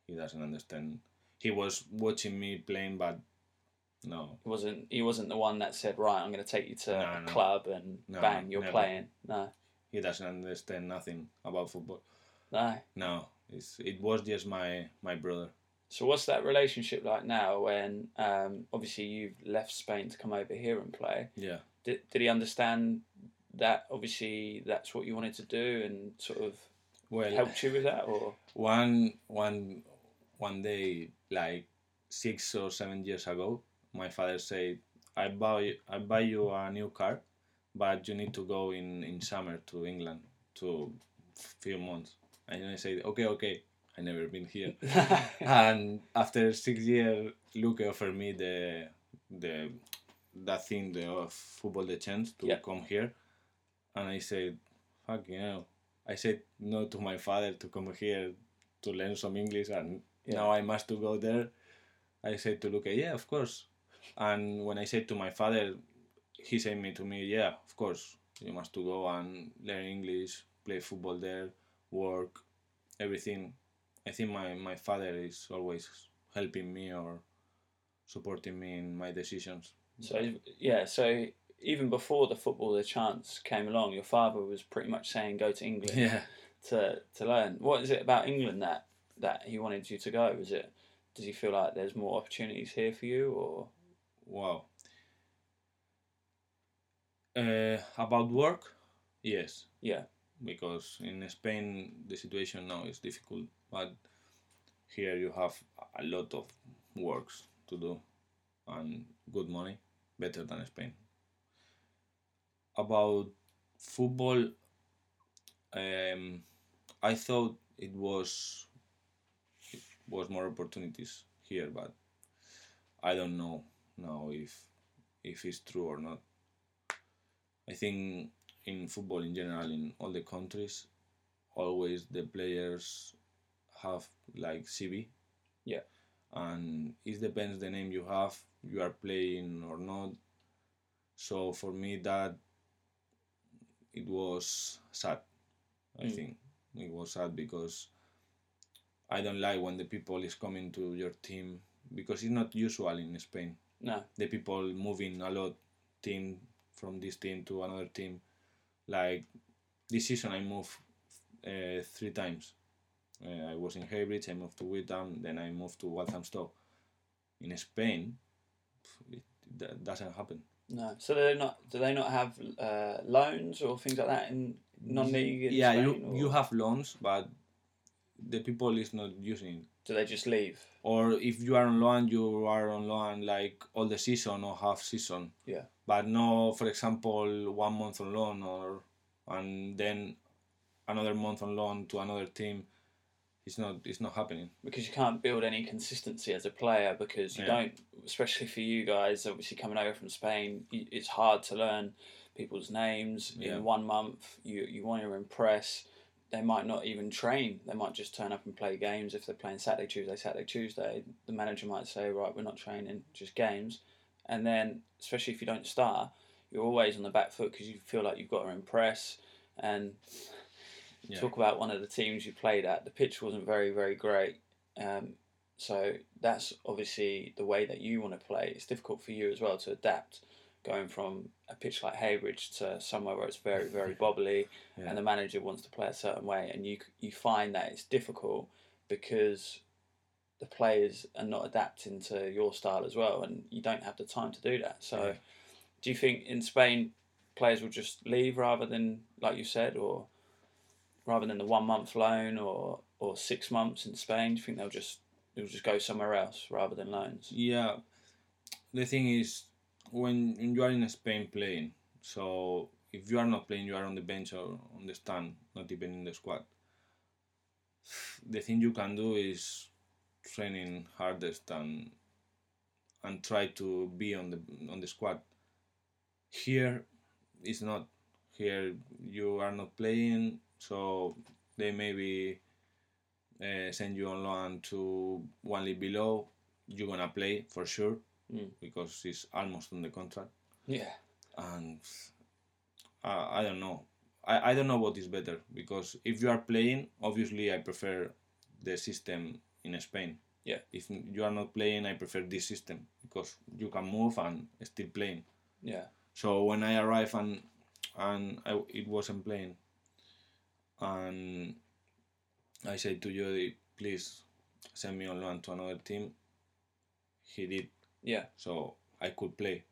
he doesn't understand. He was watching me playing, but no, He wasn't he wasn't the one that said right I'm going to take you to No, a no. club and No, bang you're never. playing no he doesn't understand nothing about football. no No, it's, it was just my my brother. so what's that relationship like now when um, obviously you've left Spain to come over here and play Yeah, did, did he understand that obviously that's what you wanted to do and sort of well, helped you with that or one one one day, like six or seven years ago, my father said, "I buy I buy you a new car, but you need to go in in summer to England to few months." And I said, "Okay, okay." I never been here. [LAUGHS] and after six years, Luke offered me the the that thing the of football the chance to Yeah. come here, and I said, "Fuck you know." I said no to my father to come here to learn some English, and Yeah. now I must to go there. I said to Luke, "Yeah, of course." And when I said to my father, he said me to me, "Yeah, of course, you must to go and learn English, play football there, work, everything." I think my, my father is always helping me or supporting me in my decisions. So yeah, so even before the football, the chance came along. Your father was pretty much saying go to England Yeah. to to learn. What is it about England that that he wanted you to go? Is it does he feel like there's more opportunities here for you, or Wow. Uh, about work, yes, Yeah. because in Spain the situation now is difficult, but here you have a lot of works to do and good money, better than Spain. About football, um, I thought it was it was more opportunities here, but I don't know now if if it's true or not. I think in football in general in all the countries, always the players have like CV. Yeah. And it depends the name you have, you are playing or not. So for me that it was sad. I Mm. think it was sad because I don't like when the people is coming to your team because it's not usual in Spain. No. The people moving a lot team from this team to another team. Like this season, I moved uh, three times. Uh, I was in Heybridge, I moved to Witham, then I moved to Walthamstow. In Spain, it, that doesn't happen. No. So they not do they not have uh, loans or things like that in non-league? In yeah, Spain, you or you have loans, but the people is not using it. Do they just leave? Or if you are on loan, you are on loan like all the season or half season. Yeah. But no, for example, one month on loan or and then another month on loan to another team. It's not. It's not happening. because you can't build any consistency as a player because you Yeah. don't especially for you guys obviously coming over from Spain it's hard to learn people's names Yeah. in one month you you want to impress they might not even train they might just turn up and play games if they're playing Saturday Tuesday Saturday Tuesday the manager might say right we're not training just games and then especially if you don't start you're always on the back foot because you feel like you've got to impress and Yeah. talk about one of the teams you played at. The pitch wasn't very, very great. Um, so that's obviously the way that you want to play. It's difficult for you as well to adapt, going from a pitch like Heybridge to somewhere where it's very, very [LAUGHS] bobbly, Yeah. and the manager wants to play a certain way, and you you find that it's difficult because the players are not adapting to your style as well, and you don't have the time to do that. So, Yeah. do you think in Spain players will just leave rather than, like you said, or rather than the one month loan or or six months in Spain? Do you think they'll just they'll just go somewhere else rather than loans? Yeah, the thing is, when you are in Spain playing, so if you are not playing, you are on the bench or on the stand, not even in the squad. The thing you can do is training hardest and and try to be on the on the squad. Here, it's not. Here you are not playing, so they maybe uh, send you on loan to one league below. You're gonna play for sure Mm. because it's almost on the contract. Yeah, And uh, I don't know. I, I don't know what is better because if you are playing, obviously I prefer the system in Spain. Yeah. If you are not playing, I prefer this system because you can move and still playing. yeah, So when I arrived and and I, it wasn't playing, and I said to Jody, please send me on loan to another team. He did, yeah, so I could play.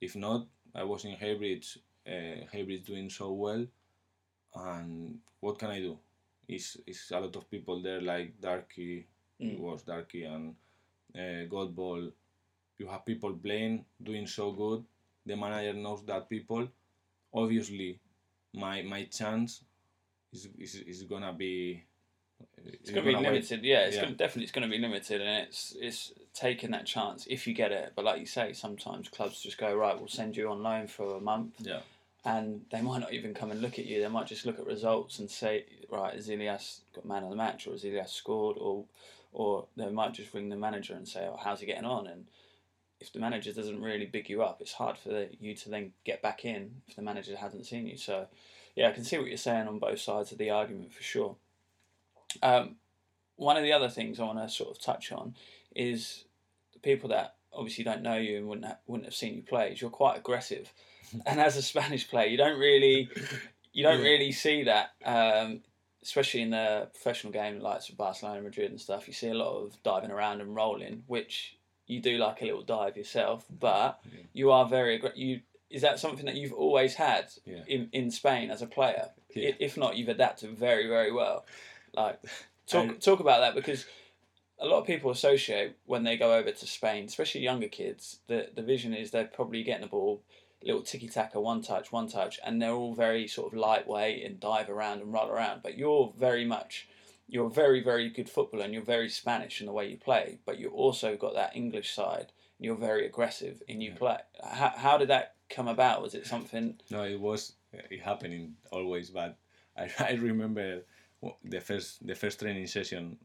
If not, I was in Heybridge. Uh, Heybridge doing so well, and what can I do? It's, is a lot of people there like Darky, it Mm. was Darky and uh, Godball. You have people playing, doing so good. The manager knows that people. Obviously, my my chance is is, is gonna be. it's gonna be limited. Yeah, it's Yeah. Gonna, definitely it's gonna be limited, and it's it's taking that chance if you get it. But like you say, sometimes clubs just go right. We'll send you on loan for a month. Yeah, and they might not even come and look at you. They might just look at results and say, right, has Ilias got man of the match, or has Ilias scored, or or they might just ring the manager and say, oh, how's he getting on? And if the manager doesn't really big you up, it's hard for the, you to then get back in if the manager hasn't seen you. So, yeah, I can see what you're saying on both sides of the argument for sure. Um, one of the other things I want to sort of touch on is the people that obviously don't know you and wouldn't ha- wouldn't have seen you play. Is you're quite aggressive, [LAUGHS] and as a Spanish player, you don't really you don't Yeah. really see that, um, especially in the professional game like Barcelona, Madrid, and stuff. You see a lot of diving around and rolling, which you do like a little dive yourself, but Yeah. you are very aggr- you is that something that you've always had Yeah. in, in Spain as a player? Yeah. If not, you've adapted very, very well. Like, [LAUGHS] talk I- talk about that because a lot of people associate when they go over to Spain, especially younger kids. The the vision is they're probably getting the ball, little tiki taka, one touch, one touch, and they're all very sort of lightweight and dive around and roll around. But you're very much. You're a very, very good footballer and you're very Spanish in the way you play, but you also got that English side and you're very aggressive in you Yeah. play. How, how did that come about? Was it something No, it was it happening always, but I, [LAUGHS] I remember the first the first training session.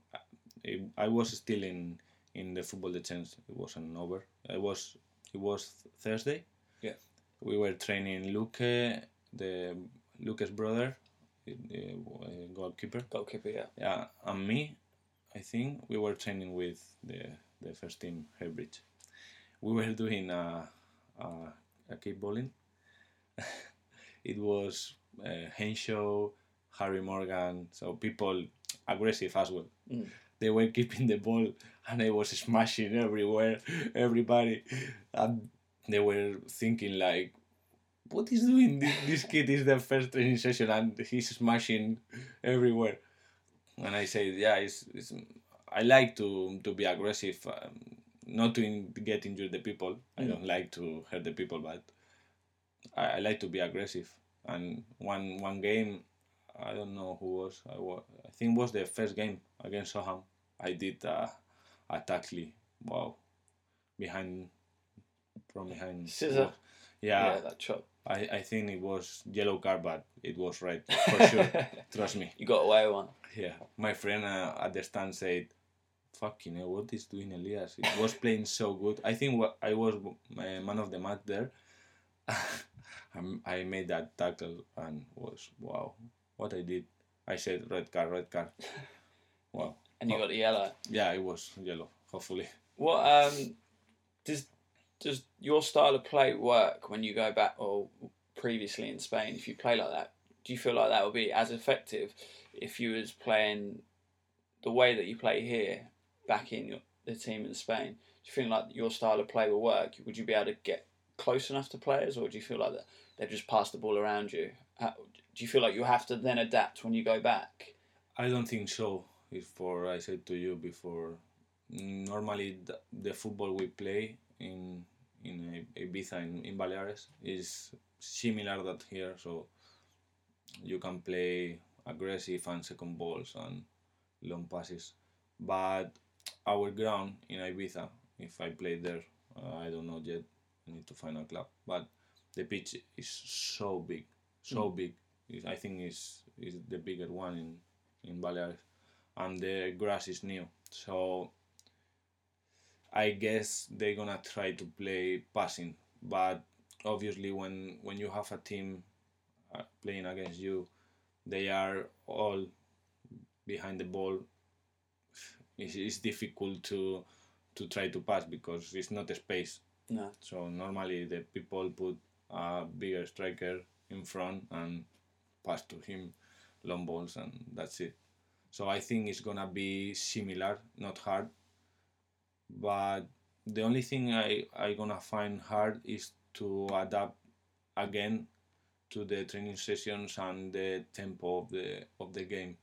It, I was still in in the football the chance. It wasn't over. I was it was Thursday. Yeah. We were training Luke, the Luke's brother, the uh, goalkeeper. goalkeeper? Yeah. Yeah, and me, I think we were training with the the first team, Heybridge. We were doing a a, a kickballing. [LAUGHS] it was uh, Henshaw, Harry Morgan, so people aggressive as well. Mm. They were keeping the ball, and I was smashing everywhere, everybody, and they were thinking like, "What is doing? This, this kid is the first training session, and he's smashing everywhere." And I said, "Yeah, it's, it's I like to to be aggressive, um, not to in, get injure the people. I Mm. don't like to hurt the people, but I, I like to be aggressive. And one one game, I don't know who was. I was. I think it was the first game against Soham. I did uh, a tackle. Wow, behind from behind. Scissor. Yeah, that chop. I, I think it was yellow card, but it was red for sure. [LAUGHS] Trust me. you got away one. Yeah, my friend uh, at the stand said, "Fucking hell, what is doing Elias? He was playing so good. I think what I was uh, man of the match there. [LAUGHS] I'm- made that tackle and was wow, what I did. I said red card, red card. [LAUGHS] Wow. And you Oh. got the yellow. Yeah, it was yellow. Hopefully, What um does does your style of play work when you go back or previously in Spain? If you play like that, do you feel like that would be as effective if you was playing the way that you play here back in your, the team in Spain? Do you feel like your style of play will work? Would you be able to get close enough to players, or do you feel like that they've just passed the ball around you? How, do you feel like you have to then adapt when you go back? I don't think so. If for I said to you before, normally the, the football we play in in Ibiza in, in Baleares is similar that here. So you can play aggressive and second balls and long passes. But our ground in Ibiza, if I play there, uh, I don't know yet. I need to find a club. But the pitch is so big, so big. It- I think is is the bigger one in in Baleares, and the grass is new. So I guess they're gonna try to play passing, but obviously when when you have a team uh, playing against you, they are all behind the ball. It's, it's difficult to to try to pass because it's not a space. No. So normally the people put a bigger striker in front and pass to him long balls and that's it. So I think it's gonna be similar, not hard. But the only thing I I gonna find hard is to adapt again to the training sessions and the tempo of the of the game.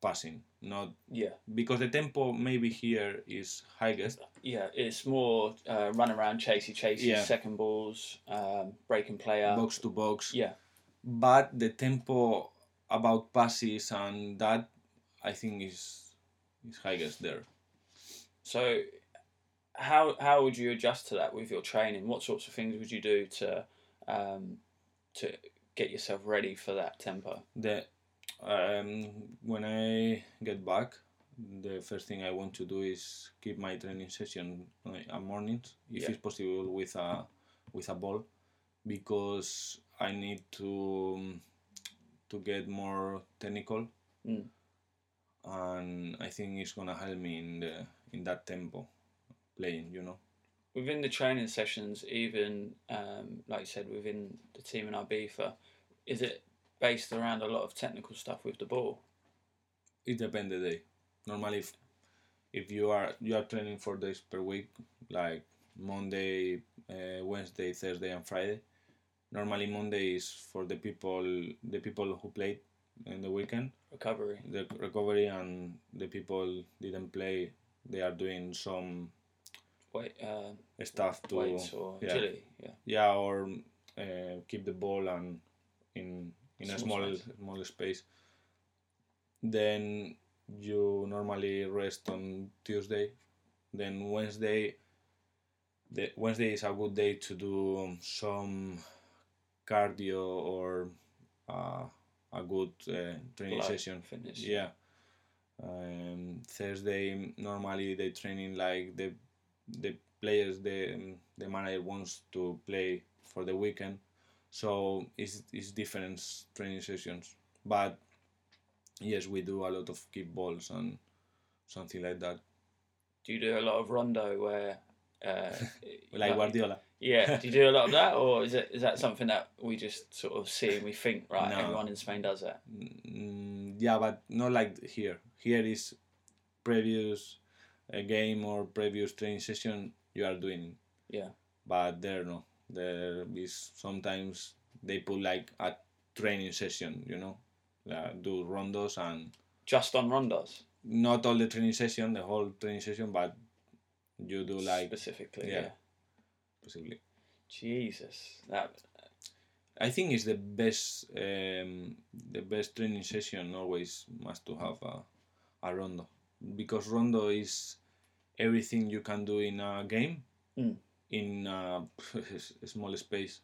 Passing, not Yeah. because the tempo maybe here is highest. Yeah, it's more uh, run around, chasey, chasey, Yeah. second balls, um, breaking player box to box. Yeah, but the tempo about passes and that I think is is highest there. so how how would you adjust to that with your training? What sorts of things would you do to um, to get yourself ready for that tempo? The um, when I get back, the first thing I want to do is keep my training session uh, at mornings, if Yeah. it's possible with a with a ball, because I need to um, to get more technical, Mm. and I think it's gonna help me in the in that tempo playing. You know. Within the training sessions, even um, like you said, within the team in Ibiza, is it based around a lot of technical stuff with the ball? it depends the day. Normally, if, if you are you are training four days per week, like Monday, uh, Wednesday, Thursday, and Friday. Normally Monday is for the people the people who played in the weekend, Recovery. the recovery, and the people didn't play. They are doing some Wait, uh, stuff to yeah. agility. Yeah. yeah or uh, keep the ball and in in a Small small space. small space. Then you normally rest on Tuesday. Then Wednesday. The Wednesday is a good day to do some cardio or uh, a good uh, training Light session. fitness. Yeah. Um, Thursday normally they training like the the players the the manager wants to play for the weekend, so it's it's different training sessions. But yes, we do a lot of keep balls and something like that, Do you do a lot of rondo where? Uh, [LAUGHS] like Guardiola. Yeah. Do you do a lot of that, or is it is that [LAUGHS] something that we just sort of see and we think right? No. Everyone in Spain does that. Mm, yeah, but not like here. Here is previous a game or previous training session you are doing Yeah. but there no there is sometimes they put like a training session you know uh, do rondos and Just on rondos not all the training session the whole training session but you do like specifically. yeah. Yeah. possibly Jesus, that i think it's the best um, the best training session always must to have a, a rondo because rondo is everything you can do in a game Mm. In [LAUGHS] a small space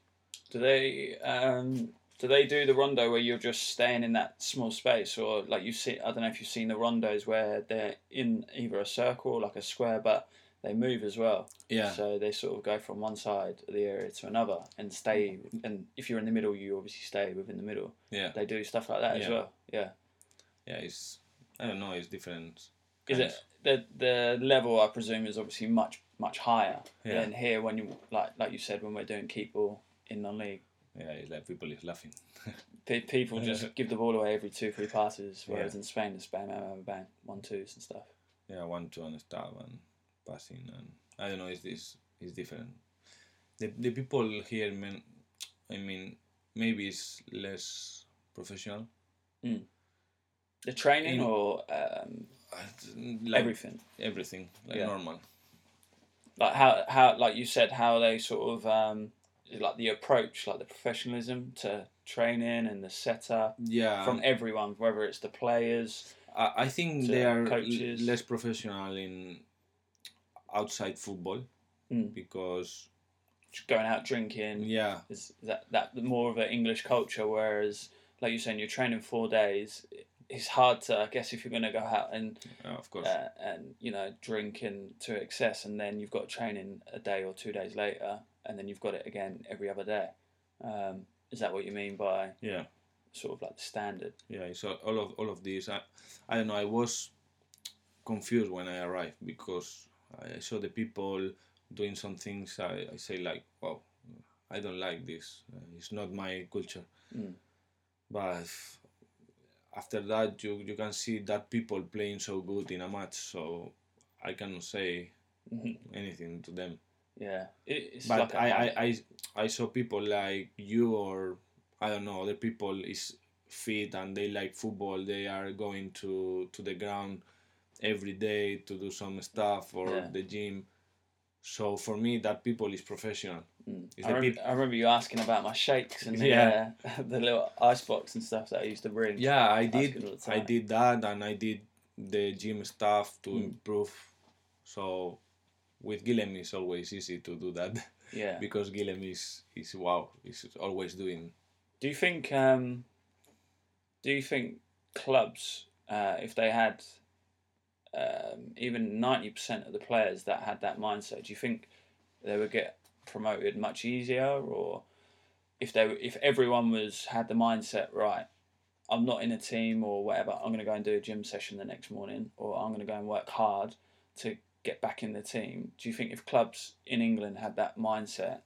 do they um do they do the rondo where you're just staying in that small space, or like you see? I don't know if you've seen the rondos where they're in either a circle or like a square, but they move as well. yeah So they sort of go from one side of the area to another and stay. And if you're in the middle, you obviously stay within the middle. yeah They do stuff like that as well. Yeah. yeah it's i don't know it's different Is it the the level? I presume is obviously much much higher Yeah. than here when you like like you said when we're doing keep ball in non-league. yeah people laughing Pe- People just give the ball away every two three passes, whereas in Spain it's bang bang bang bang one twos and stuff. yeah one two and stuff and passing and i don't know it's this it's different the, the people here man i mean maybe it's less professional The training In- or um, like everything. everything like Yeah. normal like how how like you said how they sort of um like the approach like the professionalism to training and the setup yeah from everyone whether it's the players I, I think they are coaches. less professional in outside football Mm. because going out drinking yeah is that that more of an english culture whereas like you're saying you're training four days it's hard to i guess if you're going to go out and uh, of course. uh, and you know drinking to excess and then you've got training a day or two days later and then you've got it again every other day. Um, is that what you mean by yeah. sort of like the standard? Yeah so all of all of these. I, I don't know i was confused when i arrived because i saw the people doing some things. I, I say like wow i don't like this. Uh, it's not my culture. Mm. but after that you you can see that people playing so good in a match so i cannot say [LAUGHS] anything to them Yeah, it, but like a I. I, I I saw people like you or I don't know other people is fit and they like football they are going to to the ground every day to do some stuff or Yeah. the gym so for me that people is professional Mm. I, the remember, peop- I remember you asking about my shakes and the, Yeah. uh, [LAUGHS] the little ice box and stuff that I used to bring. yeah I did good all the I did that and I did the gym stuff to Mm. improve so with Guillem it's always easy to do that [LAUGHS] yeah. because Guillem is is wow he's always doing Do you think? Um, do you think clubs, uh, if they had um, even ninety percent of the players that had that mindset, do you think they would get promoted much easier, or if they if everyone was had the mindset right? I'm not in a team or whatever. I'm going to go and do a gym session the next morning, or I'm going to go and work hard to get back in the team. Do you think if clubs in England had that mindset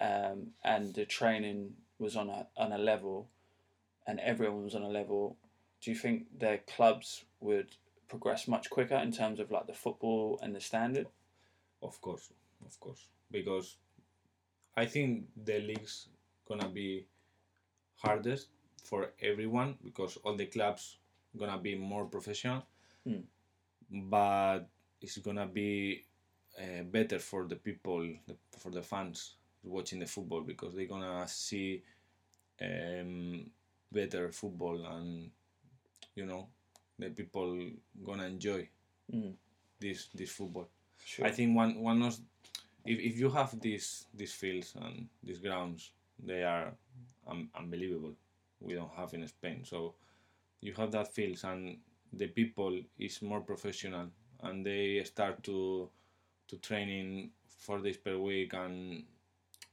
um, and the training was on a on a level, and everyone was on a level, do you think their clubs would progress much quicker in terms of like the football and the standard? Of course, of course. because I think the league's gonna be hardest for everyone because all the clubs gonna be more professional, Mm. but it's gonna be uh, better for the people, the, for the fans watching the football because they're gonna see um, better football and you know the people gonna enjoy Mm. this this football. Sure. I think one one of if, if you have these these fields and these grounds, they are um, unbelievable. We don't have in Spain, so you have that fields and the people is more professional and they start to to training four days per week and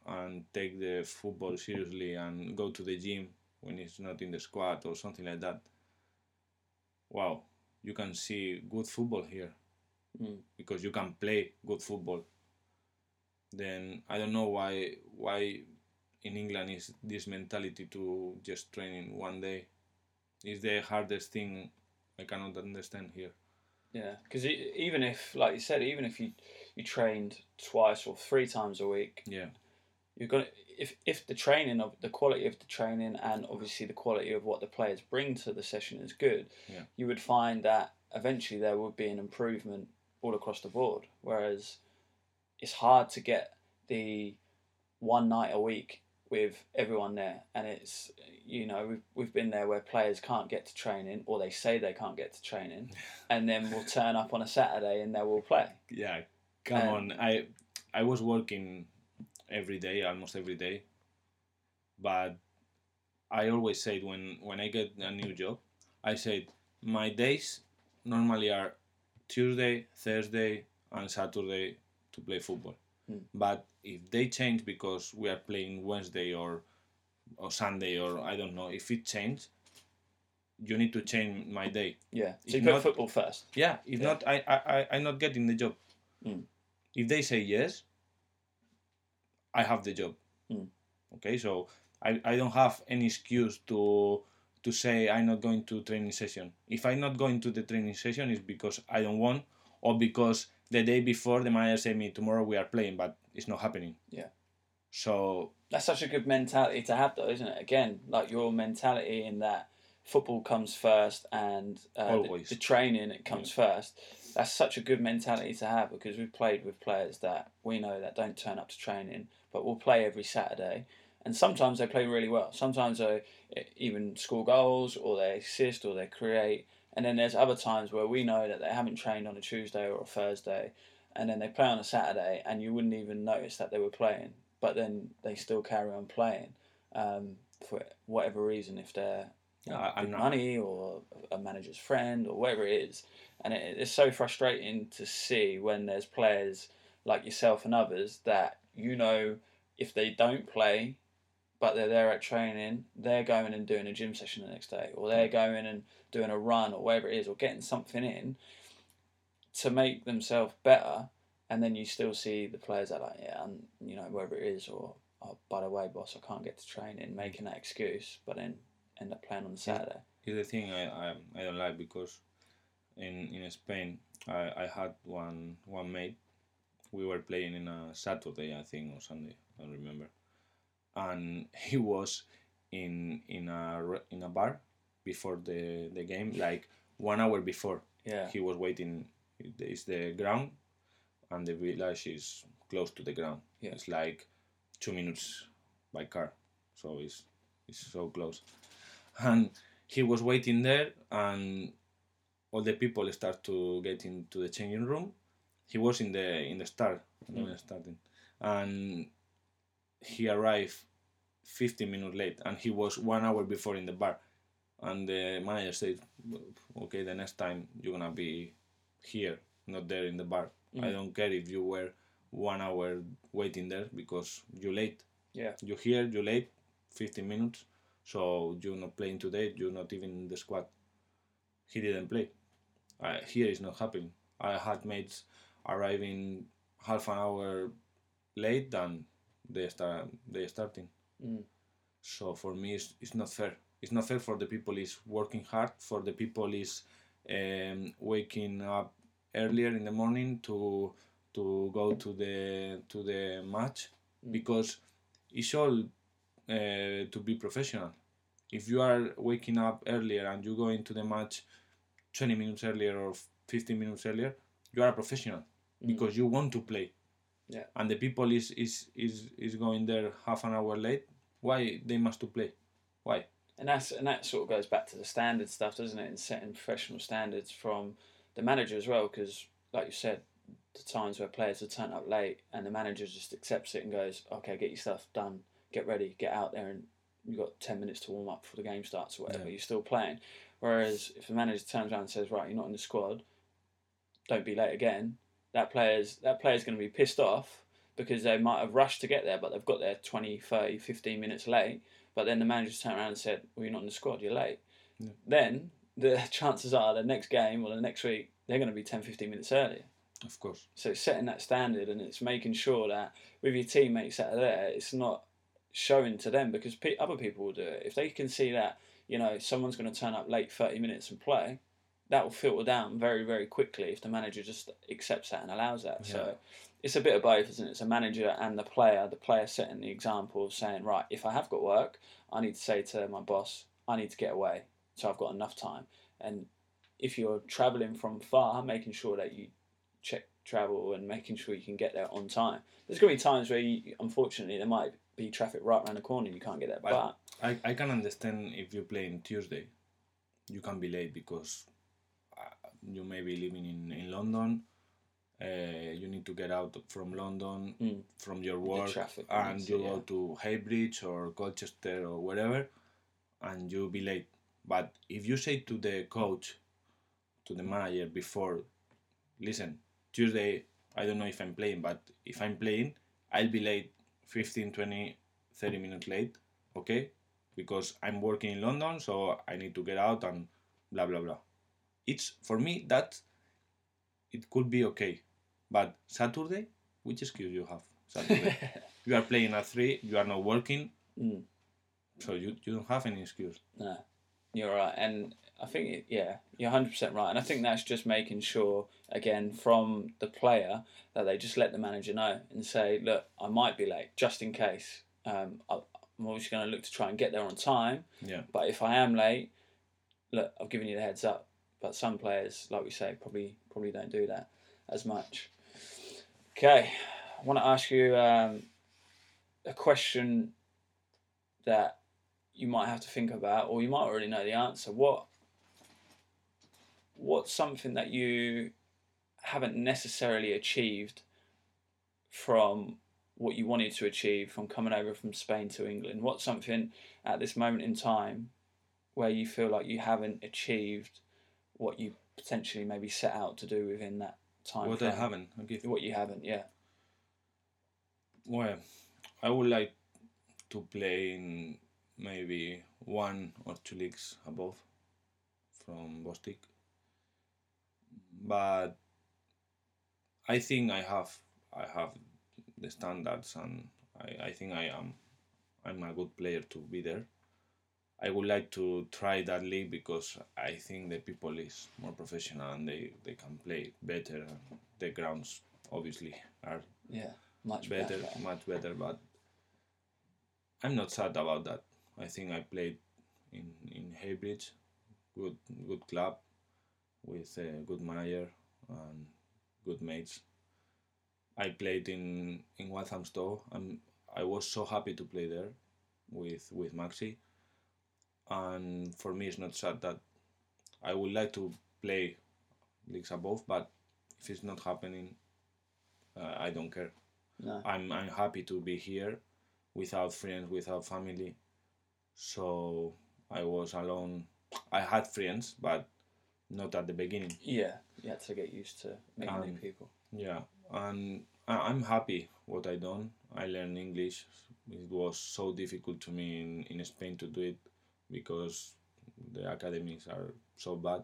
and take the football seriously and go to the gym when it's not in the squad or something like that. Wow, you can see good football here Mm. because you can play good football. Then I don't know why why in England is this mentality to just train in one day. Is the hardest thing I cannot understand here. Yeah, because even if, like you said, even if you you trained twice or three times a week, Yeah, you're gonna if if the training of the quality of the training and obviously the quality of what the players bring to the session is good, Yeah. you would find that eventually there would be an improvement all across the board. Whereas it's hard to get the one night a week with everyone there, and it's you know we've we've been there where players can't get to training or they say they can't get to training, [LAUGHS] and then we'll turn up on a Saturday and they will play. yeah. Come Um, on, I I was working every day, almost every day, but I always said when when I get a new job, I said my days normally are Tuesday, Thursday, and Saturday to play football. Mm. But if they change because we are playing Wednesday or or Sunday or I don't know, if it change, you need to change my day. Yeah, so If you not- football first. Yeah, if Yeah. not, I, I, I, I'm not getting the job. Mm. If they say yes, I have the job. Mm. Okay, so I, I don't have any excuse to to say I'm not going to training session. If I'm not going to the training session, it's because I don't want or because the day before the manager said me tomorrow we are playing, but it's not happening. Yeah. So That's such a good mentality to have, though, isn't it? Again, like your mentality in that football comes first and uh, the, the training it comes first. That's such a good mentality to have because we've played with players that we know that don't turn up to training, but will play every Saturday. And sometimes they play really well. Sometimes they eh, even score goals or they assist or they create. And then there's other times where we know that they haven't trained on a Tuesday or a Thursday, and then they play on a Saturday, and you wouldn't even notice that they were playing. But then they still carry on playing um, for whatever reason, if they're you know, I- I'm good not- money or a manager's friend or whatever it is. And it, it's so frustrating to see when there's players like yourself and others that you know if they don't play but they're there at training, they're going and doing a gym session the next day, or they're going and doing a run, or whatever it is, or getting something in to make themselves better. And then you still see the players that are like, yeah, and you know, wherever it is, or oh, by the way, boss, I can't get to training, mm. making that excuse, but then end up playing on the Saturday. is the thing I, I I don't like because in in Spain I, I had one one mate we were playing in a Saturday I think or Sunday I don't remember and [LAUGHS] he was in in a in a bar before the the game like one hour before. Yeah, he was waiting. It's the ground and the village is close to the ground. Yeah. it's like two minutes by car so it's it's so close. And he was waiting there and all the people start to get into the changing room. He was in the in the start Mm. starting. And he arrived 15 minutes late and he was one hour before in the bar. And the manager said okay the next time you're gonna be here not there in the bar. I Mm. don't care if you were one hour waiting there because you're late. Yeah, you're here you're late 15 minutes. So you're not playing today you're not even in the squad. He didn't play. Uh, here is not happening. I had mates arriving half an hour late and they start they starting Mm. so for me it's, it's not fair it's not fair for the people is working hard for the people is um, waking up earlier in the morning to to go to the to the match Mm. because it's all uh, to be professional. If you are waking up earlier and you go into the match 20 minutes earlier or 15 minutes earlier, you are a professional Mm. because you want to play. Yeah. And the people is is is is going there half an hour late. Why they must to play? Why? And that's and that sort of goes back to the standard stuff, doesn't it? And setting professional standards from the manager as well, because like you said, the times where players have turned up late and the manager just accepts it and goes, "Okay, get your stuff done, get ready, get out there, and you've got ten minutes to warm up before the game starts or whatever. Yeah. You're still playing." Whereas if the manager turns around and says, "Right, you're not in the squad, don't be late again," that player's that player's going to be pissed off because they might have rushed to get there, but they've got there 20, 30, 15 minutes late. But then the manager's turned around and said, "Well, you're not in the squad. You're late." Yeah. Then the [LAUGHS] chances are the next game or the next week they're going to be 10, 15 minutes earlier. Of course. So it's setting that standard and it's making sure that with your teammates that are there, it's not showing to them because other people will do it. If they can see that you know someone's going to turn up late 30 minutes and play, that will filter down very very quickly if the manager just accepts that and allows that. Yeah. So it's a bit of both, isn't it? It's a manager and the player. The player setting the example of saying, right, if I have got work, I need to say to my boss, I need to get away, so I've got enough time. And if you're traveling from far, making sure that you check travel and making sure you can get there on time. There's going to be times where, you, unfortunately, there might be traffic right around the corner and you can't get there. But- I, I can understand if you play in Tuesday, you can be late because you may be living in, in London. Uh, you need to get out from London Mm. from your work, traffic and you yeah. go to Heybridge or Colchester or wherever, and you'll be late. But if you say to the coach, to the manager before, listen, Tuesday, I don't know if I'm playing, but if I'm playing, I'll be late 15, 20, 30 minutes late, okay? Because I'm working in London, so I need to get out and blah blah blah. It's for me that it could be okay, but Saturday, which excuse you have? Saturday, [LAUGHS] you are playing at three, you are not working, Mm. so you, you don't have any excuse. No, you're right, and I think it, yeah, you're hundred percent right, and I think that's just making sure again from the player that they just let the manager know and say, look, I might be late, just in case. Um, I, I'm obviously going to look to try and get there on time, Yeah, but if I am late, look, I've given you the heads up. But some players, like we say, probably probably don't do that as much. Okay, I want to ask you um, a question that you might have to think about, or you might already know the answer. What what's something that you haven't necessarily achieved from what you wanted to achieve from coming over from Spain to England? What's something at this moment in time where you feel like you haven't achieved what you potentially maybe set out to do within that time? what I frame? haven't. Okay. What you haven't, yeah. Well, I would like to play in maybe one or two leagues above from Bostik. But I think I have I have the standards and I, I think I am I'm a good player to be there. I would like to try that league because I think the people is more professional and they, they can play better and the grounds obviously are Yeah, much better, better. much better. But I'm not sad about that. I think I played in in Heybridge, good good club, with a good manager and good mates. I played in in Walthamstow. and I was so happy to play there with with Maxi. And for me, it's not sad that I would like to play leagues above, but if it's not happening, uh, I don't care. No. I'm I'm happy to be here without friends, without family. So I was alone. I had friends, but not at the beginning. Yeah, you had to get used to meeting new Um, people. Yeah, and I- I'm happy what I done. I learned English. It was so difficult to me in, in Spain to do it because the academies are so bad.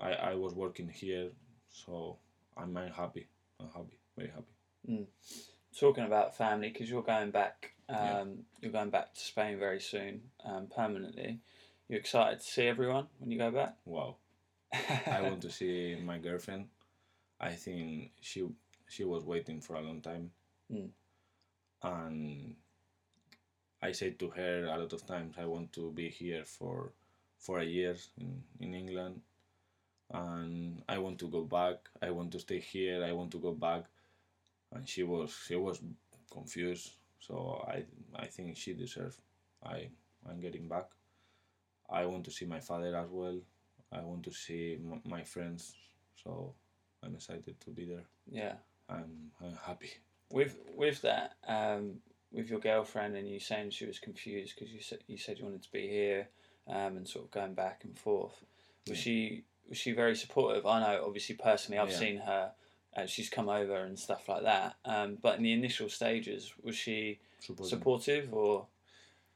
I, I was working here, so I'm, happy. I'm happy, very happy. Talking about family, because you're going back, um, Yeah. you're going back to Spain very soon, um, permanently. You excited to see everyone when you go back? Wow. [LAUGHS] I want to see my girlfriend. I think she she was waiting for a long time, Mm. and I said to her a lot of times I want to be here for for a year in, in England, and I want to go back. I want to stay here. I want to go back, and she was she was confused. So I I think she deserves. I I'm getting back. I want to see my father as well. I want to see m- my friends. So I'm excited to be there. Yeah. I'm, I'm happy. With with that, um, with your girlfriend and you saying she was confused because you said you said you wanted to be here, um, and sort of going back and forth. Was Yeah. she was she very supportive? I know, obviously, personally, I've Yeah. seen her. Uh, she's come over and stuff like that. Um, but in the initial stages, was she Supporting. supportive or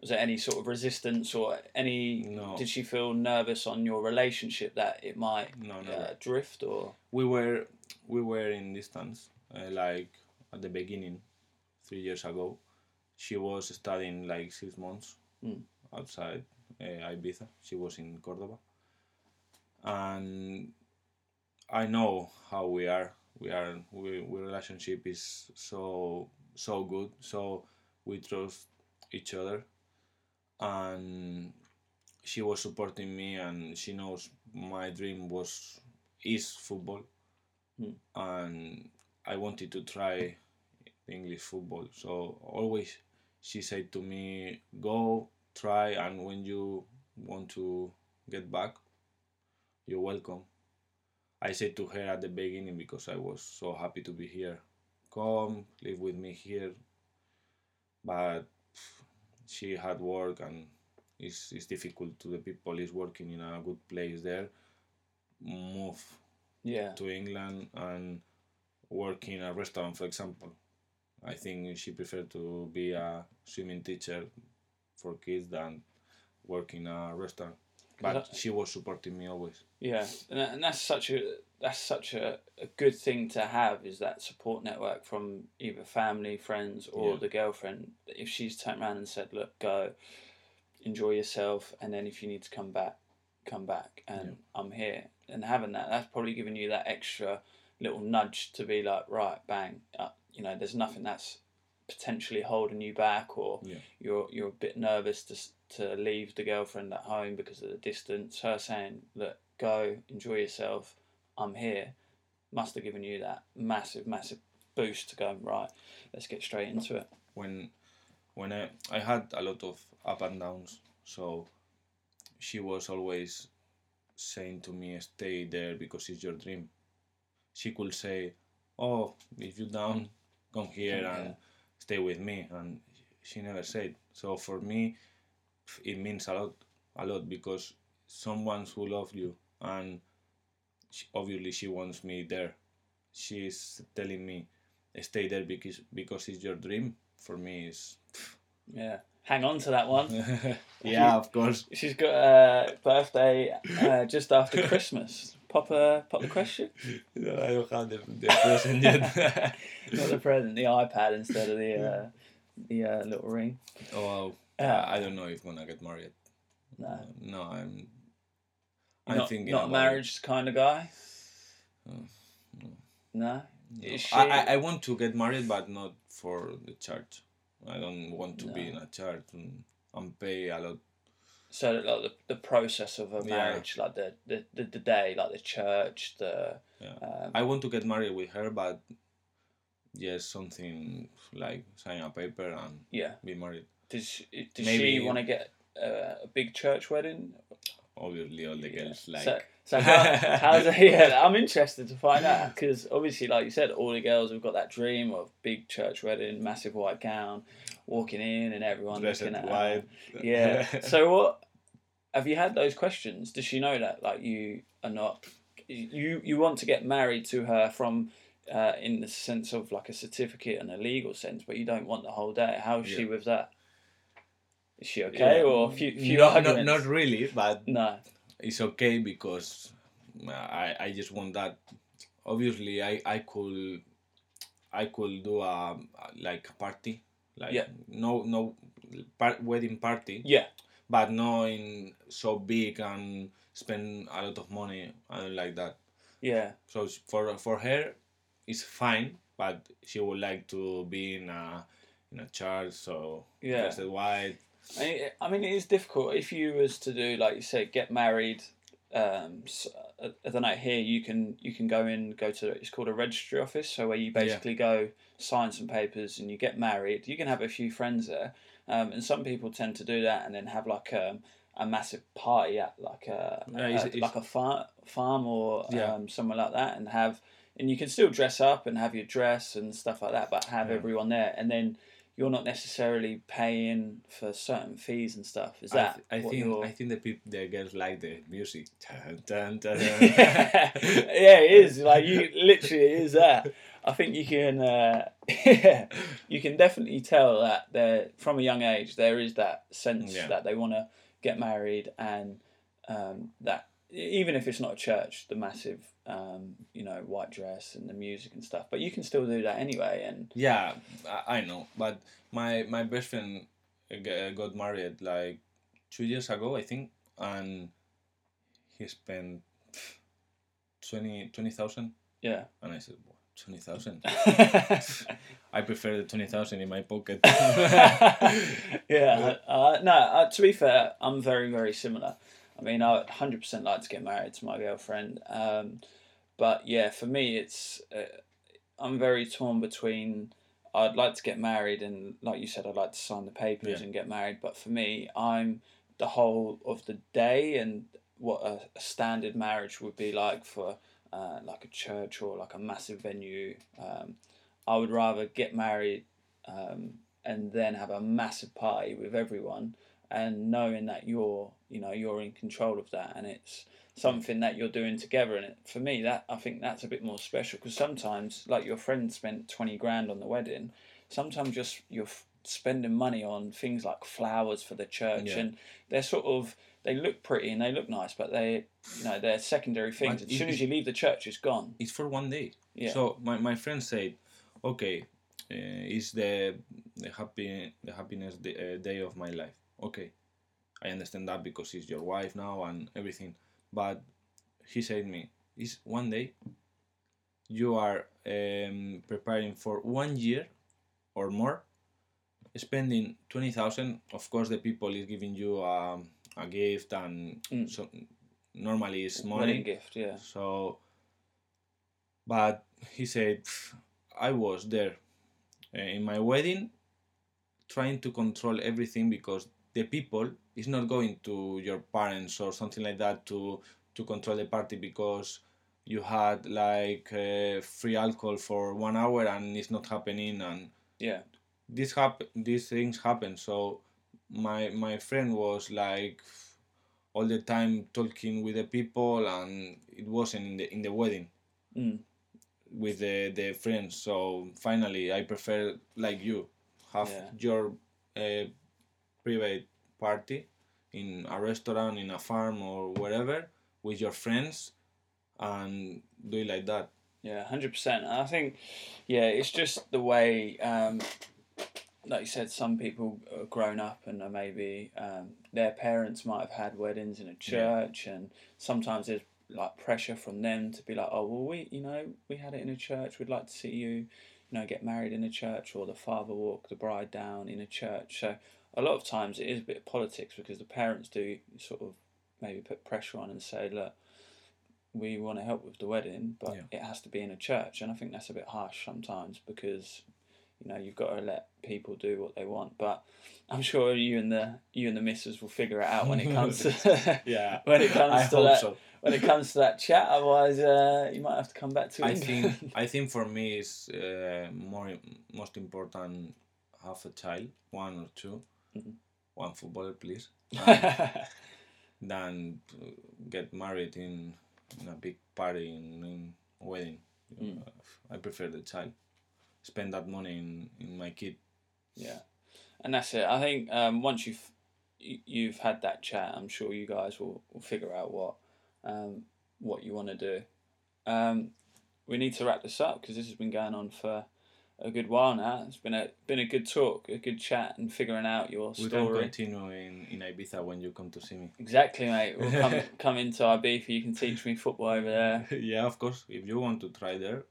was there any sort of resistance or any? No. Did she feel nervous on your relationship that it might No, no. uh, drift or? we were we were in distance uh, like at the beginning three years ago she was studying like six months Mm. outside uh, ibiza. She was in cordoba and i know how we are. We are we, we relationship is so so good. So we trust each other. And she was supporting me and she knows my dream was is football. Mm. and I wanted to try English football. So always she said to me go try and when you want to get back you're welcome. I said to her at the beginning because I was so happy to be here. Come live with me here. But she had work and it's, it's difficult to the people is working in a good place there move Yeah. to England and work in a restaurant for example I think she preferred to be a swimming teacher for kids than work in a restaurant but she was supporting me always Yeah, and, and that's such a that's such a, a good thing to have is that support network from either family, friends, or Yeah. the girlfriend. If she's turned around and said, "Look, go, enjoy yourself," and then if you need to come back, come back, and Yeah. I'm here, and having that, that's probably giving you that extra little nudge to be like, right, bang, uh, you know, there's nothing that's potentially holding you back, or Yeah. you're you're a bit nervous to to leave the girlfriend at home because of the distance. Her saying, "Look, go, enjoy yourself. I'm here," must have given you that massive, massive boost to go right. Let's get straight into it. when when I, I had a lot of up and downs so she was always saying to me stay there because it's your dream she could say oh if you're down come here and stay with me and she never said. So for me it means a lot a lot because someone who loves you and she, obviously she wants me there. She's telling me stay there because because it's your dream. For me is [LAUGHS] Yeah, hang on to that one. [LAUGHS] yeah of course. She's got a birthday uh, just after [LAUGHS] Christmas. Pop a pop the question. [LAUGHS] no, I don't have the, the present yet [LAUGHS] Not the present, the iPad instead of the uh, the uh, little ring. oh wow. Uh, I don't know if when gonna get married no, no I'm I'm not, thinking not marriage kind of guy. Oh, no. No. No. I, I, I want to get married but not for the church I don't want to be in a church and, and pay a lot So like the, the process of a Yeah. marriage, like the, the, the, the day, like the church, the Yeah. um, I want to get married with her but yes something like sign a paper and yeah. be married Does she, does Maybe- she want to get uh, a big church wedding? obviously all the Yeah. girls like So, so how, [LAUGHS] how's it, [LAUGHS] yeah, I'm interested to find out because obviously, like you said, all the girls have got that dream of big church wedding, massive white gown, walking in and everyone dressed looking at her. Yeah. [LAUGHS] so what have you had those questions? Does she know that like you are not you you want to get married to her from uh, in the sense of like a certificate and a legal sense, but you don't want the whole day. How's she with that? Is she okay Yeah. or a few few no, not, not really but no. It's okay because uh, I, I just want that obviously I, I could I could do a like a party like Yeah. no no par- wedding party Yeah. but not in so big and spend a lot of money don't like that Yeah. So for for her, it's fine, but she would like to be in a in a church, so Yeah. dressed white. I mean, it is difficult if you was to do like you say, get married. Um, I I don't know. Here you can you can go in, go to it's called a registry office, so where you Yeah. basically go sign some papers and you get married. You can have a few friends there, um, and some people tend to do that and then have like a, a massive party at like a, Yeah, a- it's- it's- like a farm farm or Yeah. um, somewhere like that, and have and you can still dress up and have your dress and stuff like that, but have Yeah. everyone there, and then you're not necessarily paying for certain fees and stuff. Is I, that th- I think you're- I think the people the girls like the music. Dun, dun, [LAUGHS] dun, yeah, it is like you literally it is that. I think you can, uh, yeah, [LAUGHS] you can definitely tell that they're from a young age. There is that sense Yeah. that they want to get married, and um, that even if it's not a church, the massive, um, you know, white dress and the music and stuff. But you can still do that anyway, and Yeah, I, I know, but my my best friend uh, uh, got married like two years ago, I think, and he spent 20 20,000 yeah. and I said, "What, 20,000? [LAUGHS] I prefer the 20,000 in my pocket. [LAUGHS] yeah, [LAUGHS] uh, no. Uh, to be fair, I'm very, very similar. I mean, I 100% like to get married to my girlfriend. Um, but yeah, for me, it's uh, I'm very torn between. I'd like to get married, and like you said, I'd like to sign the papers Yeah. and get married. But for me, I'm the whole of the day and what a, a standard marriage would be like for uh, like a church or like a massive venue. Um, I would rather get married um, and then have a massive party with everyone and knowing that you're you know you're in control of that and it's something that you're doing together and it, for me that I think that's a bit more special because sometimes like your friend spent 20 grand on the wedding sometimes just you're f- spending money on things like flowers for the church Yeah. and they're sort of they look pretty and they look nice but they you know they're secondary things as soon as you leave the church it's gone it's for one day. Yeah. So my, my friend said, okay, uh, it's the the happy the happiness day, uh, day of my life. Okay, I understand that because it's your wife now and everything. But he said me, is one day. You are um, preparing for one year or more, spending twenty thousand. Of course, the people is giving you um, a gift and Mm. so normally it's money. wedding gift yeah So, but he said, I was there uh, in my wedding trying to control everything because the people is not going to your parents or something like that to to control the party because you had like uh, free alcohol for one hour and it's not happening and yeah this hap- these things happen so my my friend was like all the time talking with the people and it wasn't in the in the wedding mm. with the the friends so finally i prefer like you have Yeah. your uh, private party in a restaurant in a farm or wherever with your friends and do it like that Yeah, hundred percent. I think, yeah, it's just the way, um, like you said, some people are grown up and are maybe um, their parents might have had weddings in a church, and sometimes there's like pressure from them to be like, oh well, we, you know, we had it in a church. We'd like to see you, you know, get married in a church, or the father walk the bride down in a church. So a lot of times it is a bit of politics because the parents do sort of maybe put pressure on and say, look we want to help with the wedding, but Yeah. it has to be in a church, and I think that's a bit harsh sometimes because you know you've got to let people do what they want. But I'm sure you and the you and the missus will figure it out when it comes to [LAUGHS] [LAUGHS] yeah when it comes i to that so when it comes to that chat. Otherwise, uh, you might have to come back to I England. think [LAUGHS] I think for me it's uh, more most important have a child, one or 2 Mhm. one footballer please, [LAUGHS] than get married in, in a big party in, in wedding. Mm. I prefer the child. Spend that money in, in my kid. Yeah, and that's it. I think um, once you've you- you've had that chat, I'm sure you guys will, will figure out what um, what you want to do. Um, we need to wrap this up because this has been going on for a good while now. It's been a been a good talk, a good chat, and figuring out your story. We can continue in, in Ibiza when you come to see me. Exactly, mate. We'll come [LAUGHS] come into Ibiza. You can teach me football over there. [LAUGHS] yeah, of course. If you want to try there,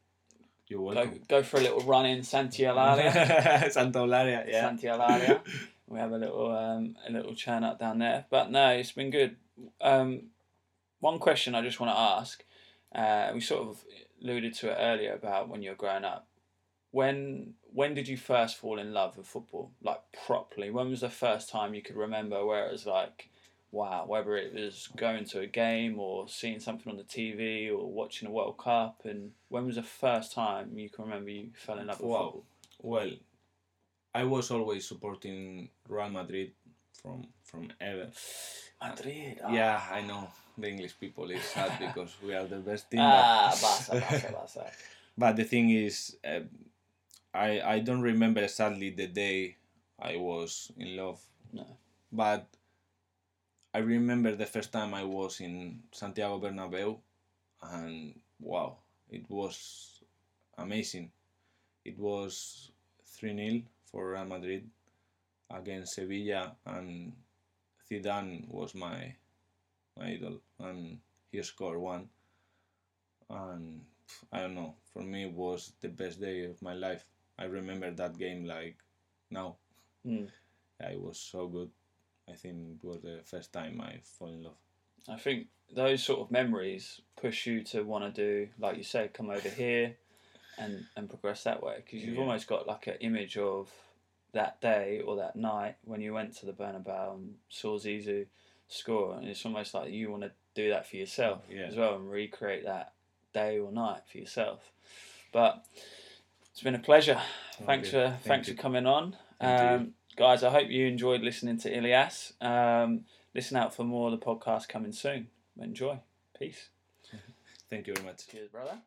you're Go welcome. go for a little run in. Santa Eulalia, [LAUGHS] yeah. Santialaria. We have a little um, a little churn up down there. But no, it's been good. Um, one question I just want to ask. Uh, we sort of alluded to it earlier about when you were growing up. When when did you first fall in love with football, like properly? When was the first time you could remember where it was like, wow, whether it was going to a game or seeing something on the TV or watching a World Cup, and when was the first time you can remember you fell in love with Wow. football? Well, I was always supporting Real Madrid from from ever. Madrid. Yeah, I know the English people is sad [LAUGHS] because we are the best team. Ah, but- Barca, Barca, Barca. [LAUGHS] But the thing is, uh, I I don't remember sadly the day I was in love. No. But I remember the first time I was in Santiago Bernabeu, and wow, it was amazing. It was three 0 for Real Madrid against Sevilla, and Zidane was my my idol, and he scored one. And I don't know. For me, it was the best day of my life. I remember that game like now. Mm. Yeah, it was so good. I think it was the first time I fell in love. I think those sort of memories push you to want to do, like you said, come over here and, and progress that way. Because you've Yeah. almost got like an image of that day or that night when you went to the Bernabeu and saw Zizou score. And it's almost like you want to do that for yourself Yeah. as well and recreate that day or night for yourself. But it's been a pleasure. Thanks Okay, for thank thanks you. for coming on. Um, guys, I hope you enjoyed listening to Ilias. Um, listen out for more of the podcast coming soon. Enjoy. Peace. [LAUGHS] Thank you very much. Cheers, brother.